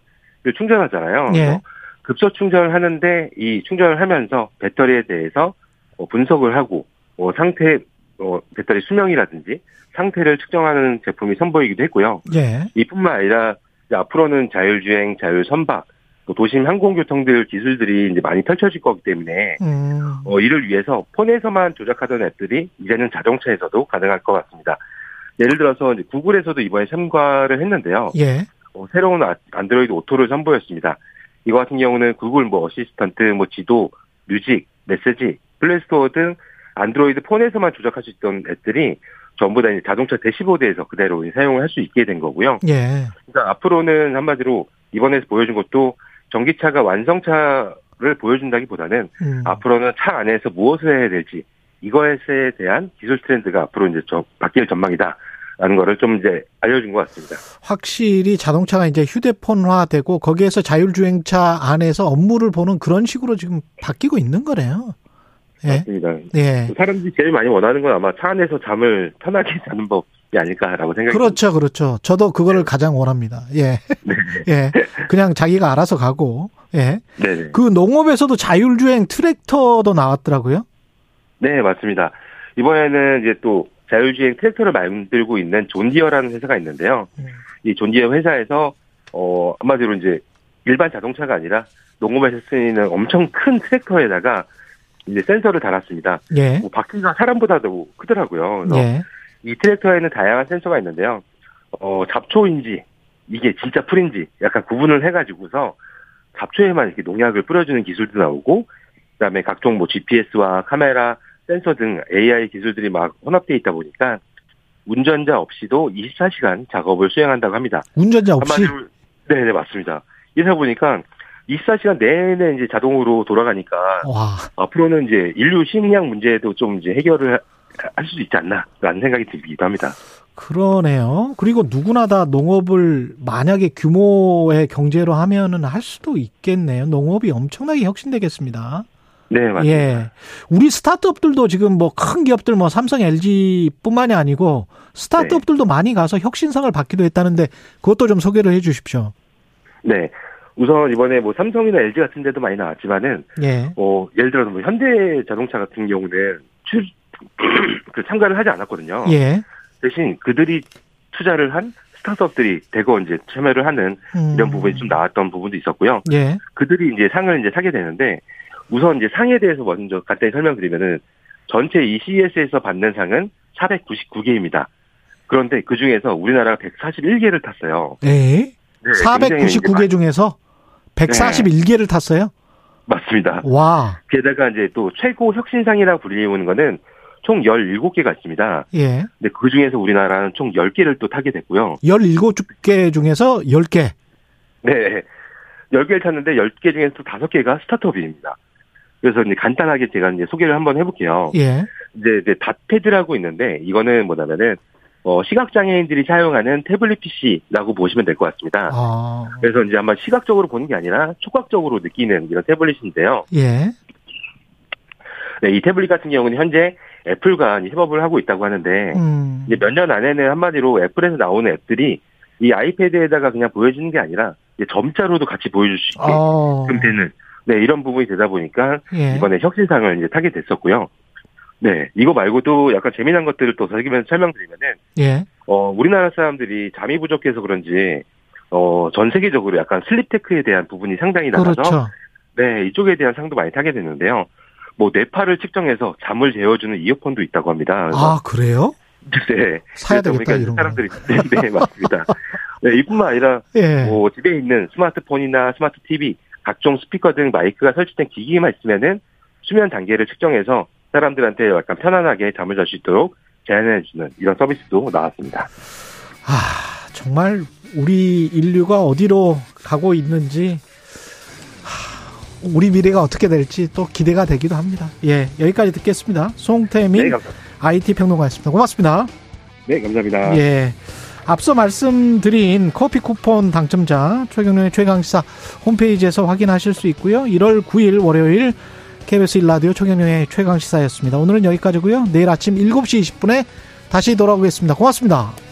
충전하잖아요. 예. 급속 충전을 하는데 이 충전을 하면서 배터리에 대해서 어, 분석을 하고 어, 상태 어, 배터리 수명이라든지 상태를 측정하는 제품이 선보이기도 했고요. 예. 이뿐만 아니라 앞으로는 자율주행, 자율선박, 도심 항공교통들 기술들이 이제 많이 펼쳐질 거기 때문에 음. 어, 이를 위해서 폰에서만 조작하던 앱들이 이제는 자동차에서도 가능할 것 같습니다. 예를 들어서 이제 구글에서도 이번에 참가를 했는데요. 예. 어, 새로운 아, 안드로이드 오토를 선보였습니다. 이거 같은 경우는 구글 뭐 assistant, 뭐 지도, music, 메시지, 플레이스토어 등 안드로이드 폰에서만 조작할 수 있던 앱들이 전부 다 자동차 대시보드에서 그대로 사용을 할 수 있게 된 거고요. 예. 그러니까 앞으로는 한마디로 이번에서 보여준 것도 전기차가 완성차를 보여준다기보다는 음. 앞으로는 차 안에서 무엇을 해야 될지 이것에 대한 기술 트렌드가 앞으로 이제 좀 바뀔 전망이다. 라는 거를 좀 이제 알려준 것 같습니다. 확실히 자동차가 이제 휴대폰화되고 거기에서 자율주행차 안에서 업무를 보는 그런 식으로 지금 바뀌고 있는 거네요. 예. 맞습니다. 예. 사람들이 제일 많이 원하는 건 아마 차 안에서 잠을 편하게 자는 법이 아닐까라고 생각이 그렇죠. 그렇죠. 저도 그거를 네. 가장 원합니다. 예. 네. 예. 그냥 자기가 알아서 가고. 예. 네. 그 농업에서도 자율주행 트랙터도 나왔더라고요. 네, 맞습니다. 이번에는 이제 또 자율주행 트랙터를 만들고 있는 존디어라는 회사가 있는데요. 음. 이 존디어 회사에서 어 한마디로 이제 일반 자동차가 아니라 농업에서 쓰이는 엄청 큰 트랙터에다가 이제 센서를 달았습니다. 예. 뭐 바퀴가 사람보다도 크더라고요. 그래서 예. 이 트랙터에는 다양한 센서가 있는데요. 어 잡초인지 이게 진짜 풀인지 약간 구분을 해가지고서 잡초에만 이렇게 농약을 뿌려주는 기술도 나오고 그다음에 각종 뭐 GPS와 카메라, 센서 등 AI 기술들이 막 혼합되어 있다 보니까 운전자 없이도 24시간 작업을 수행한다고 합니다. 운전자 없이? 네, 네, 맞습니다. 이러다 보니까 24시간 내내 이제 자동으로 돌아가니까 와. 앞으로는 이제 인류 식량 문제도 좀 이제 해결을 할 수 있지 않나라는 생각이 들기도 합니다. 그러네요. 그리고 누구나 다 농업을 만약에 규모의 경제로 하면은 할 수도 있겠네요. 농업이 엄청나게 혁신되겠습니다. 네, 맞습니다. 예. 우리 스타트업들도 지금 뭐 큰 기업들 뭐 삼성, LG뿐만이 아니고 스타트업들도 네. 많이 가서 혁신상을 받기도 했다는데 그것도 좀 소개를 해 주십시오. 네. 우선 이번에 뭐 삼성이나 LG 같은 데도 많이 나왔지만은 예. 어 예를 들어서 뭐 현대 자동차 같은 경우는 출, 그 참가를 하지 않았거든요. 예. 대신 그들이 투자를 한 스타트업들이 대거 이제 참여를 하는 음. 이런 부분이 좀 나왔던 부분도 있었고요. 예. 그들이 이제 상을 이제 사게 되는데 우선 이제 상에 대해서 먼저 간단히 설명드리면은 전체 이 CES에서 받는 상은 499개입니다. 그런데 그 중에서 우리나라가 141개를 탔어요. 네. 네 499개 중에서 141개를 네. 탔어요? 맞습니다. 와. 게다가 이제 또 최고 혁신상이라고 불리는 거는 총 17개가 있습니다. 예. 근데 그 중에서 우리나라는 총 10개를 또 타게 됐고요. 17개 중에서 10개? 네. 10개를 탔는데 10개 중에서 또 5개가 스타트업입니다. 그래서 이제 간단하게 제가 이제 소개를 한번 해볼게요. 예. 이제, 이제 닷패드라고 있는데 이거는 뭐냐면은 어, 시각장애인들이 사용하는 태블릿 PC라고 보시면 될 것 같습니다. 아. 그래서 이제 아마 시각적으로 보는 게 아니라 촉각적으로 느끼는 이런 태블릿인데요. 예. 네, 이 태블릿 같은 경우는 현재 애플과 협업을 하고 있다고 하는데, 음. 이제 몇 년 안에는 한마디로 애플에서 나오는 앱들이 이 아이패드에다가 그냥 보여주는 게 아니라 점자로도 같이 보여줄 수 있게 아. 되는 네 이런 부분이 되다 보니까 예. 이번에 혁신상을 이제 타게 됐었고요. 네, 이거 말고도 약간 재미난 것들을 또 설기면서 설명드리면은, 예. 어, 우리나라 사람들이 잠이 부족해서 그런지, 어, 전 세계적으로 약간 슬립 테크에 대한 부분이 상당히 낮아서, 그렇죠. 네, 이쪽에 대한 상도 많이 타게 됐는데요. 뭐, 뇌파를 측정해서 잠을 재워주는 이어폰도 있다고 합니다. 아, 그래요? 네. 사야 되겠다, 이런 사람들이, 네, 네, 맞습니다. 네, 이뿐만 아니라, 예. 뭐, 집에 있는 스마트폰이나 스마트 TV, 각종 스피커 등 마이크가 설치된 기기만 있으면은, 수면 단계를 측정해서 사람들한테 약간 편안하게 잠을 잘 수 있도록 제안해주는 이런 서비스도 나왔습니다. 아, 정말 우리 인류가 어디로 가고 있는지, 우리 미래가 어떻게 될지 또 기대가 되기도 합니다. 예, 여기까지 듣겠습니다. 송태민 네, IT 평론가였습니다. 고맙습니다. 네, 감사합니다. 예. 앞서 말씀드린 커피 쿠폰 당첨자 최경련의 최강시사 홈페이지에서 확인하실 수 있고요. 1월 9일 월요일 KBS 1라디오 초경영의 최강시사였습니다. 오늘은 여기까지고요. 내일 아침 7시 20분에 다시 돌아오겠습니다. 고맙습니다.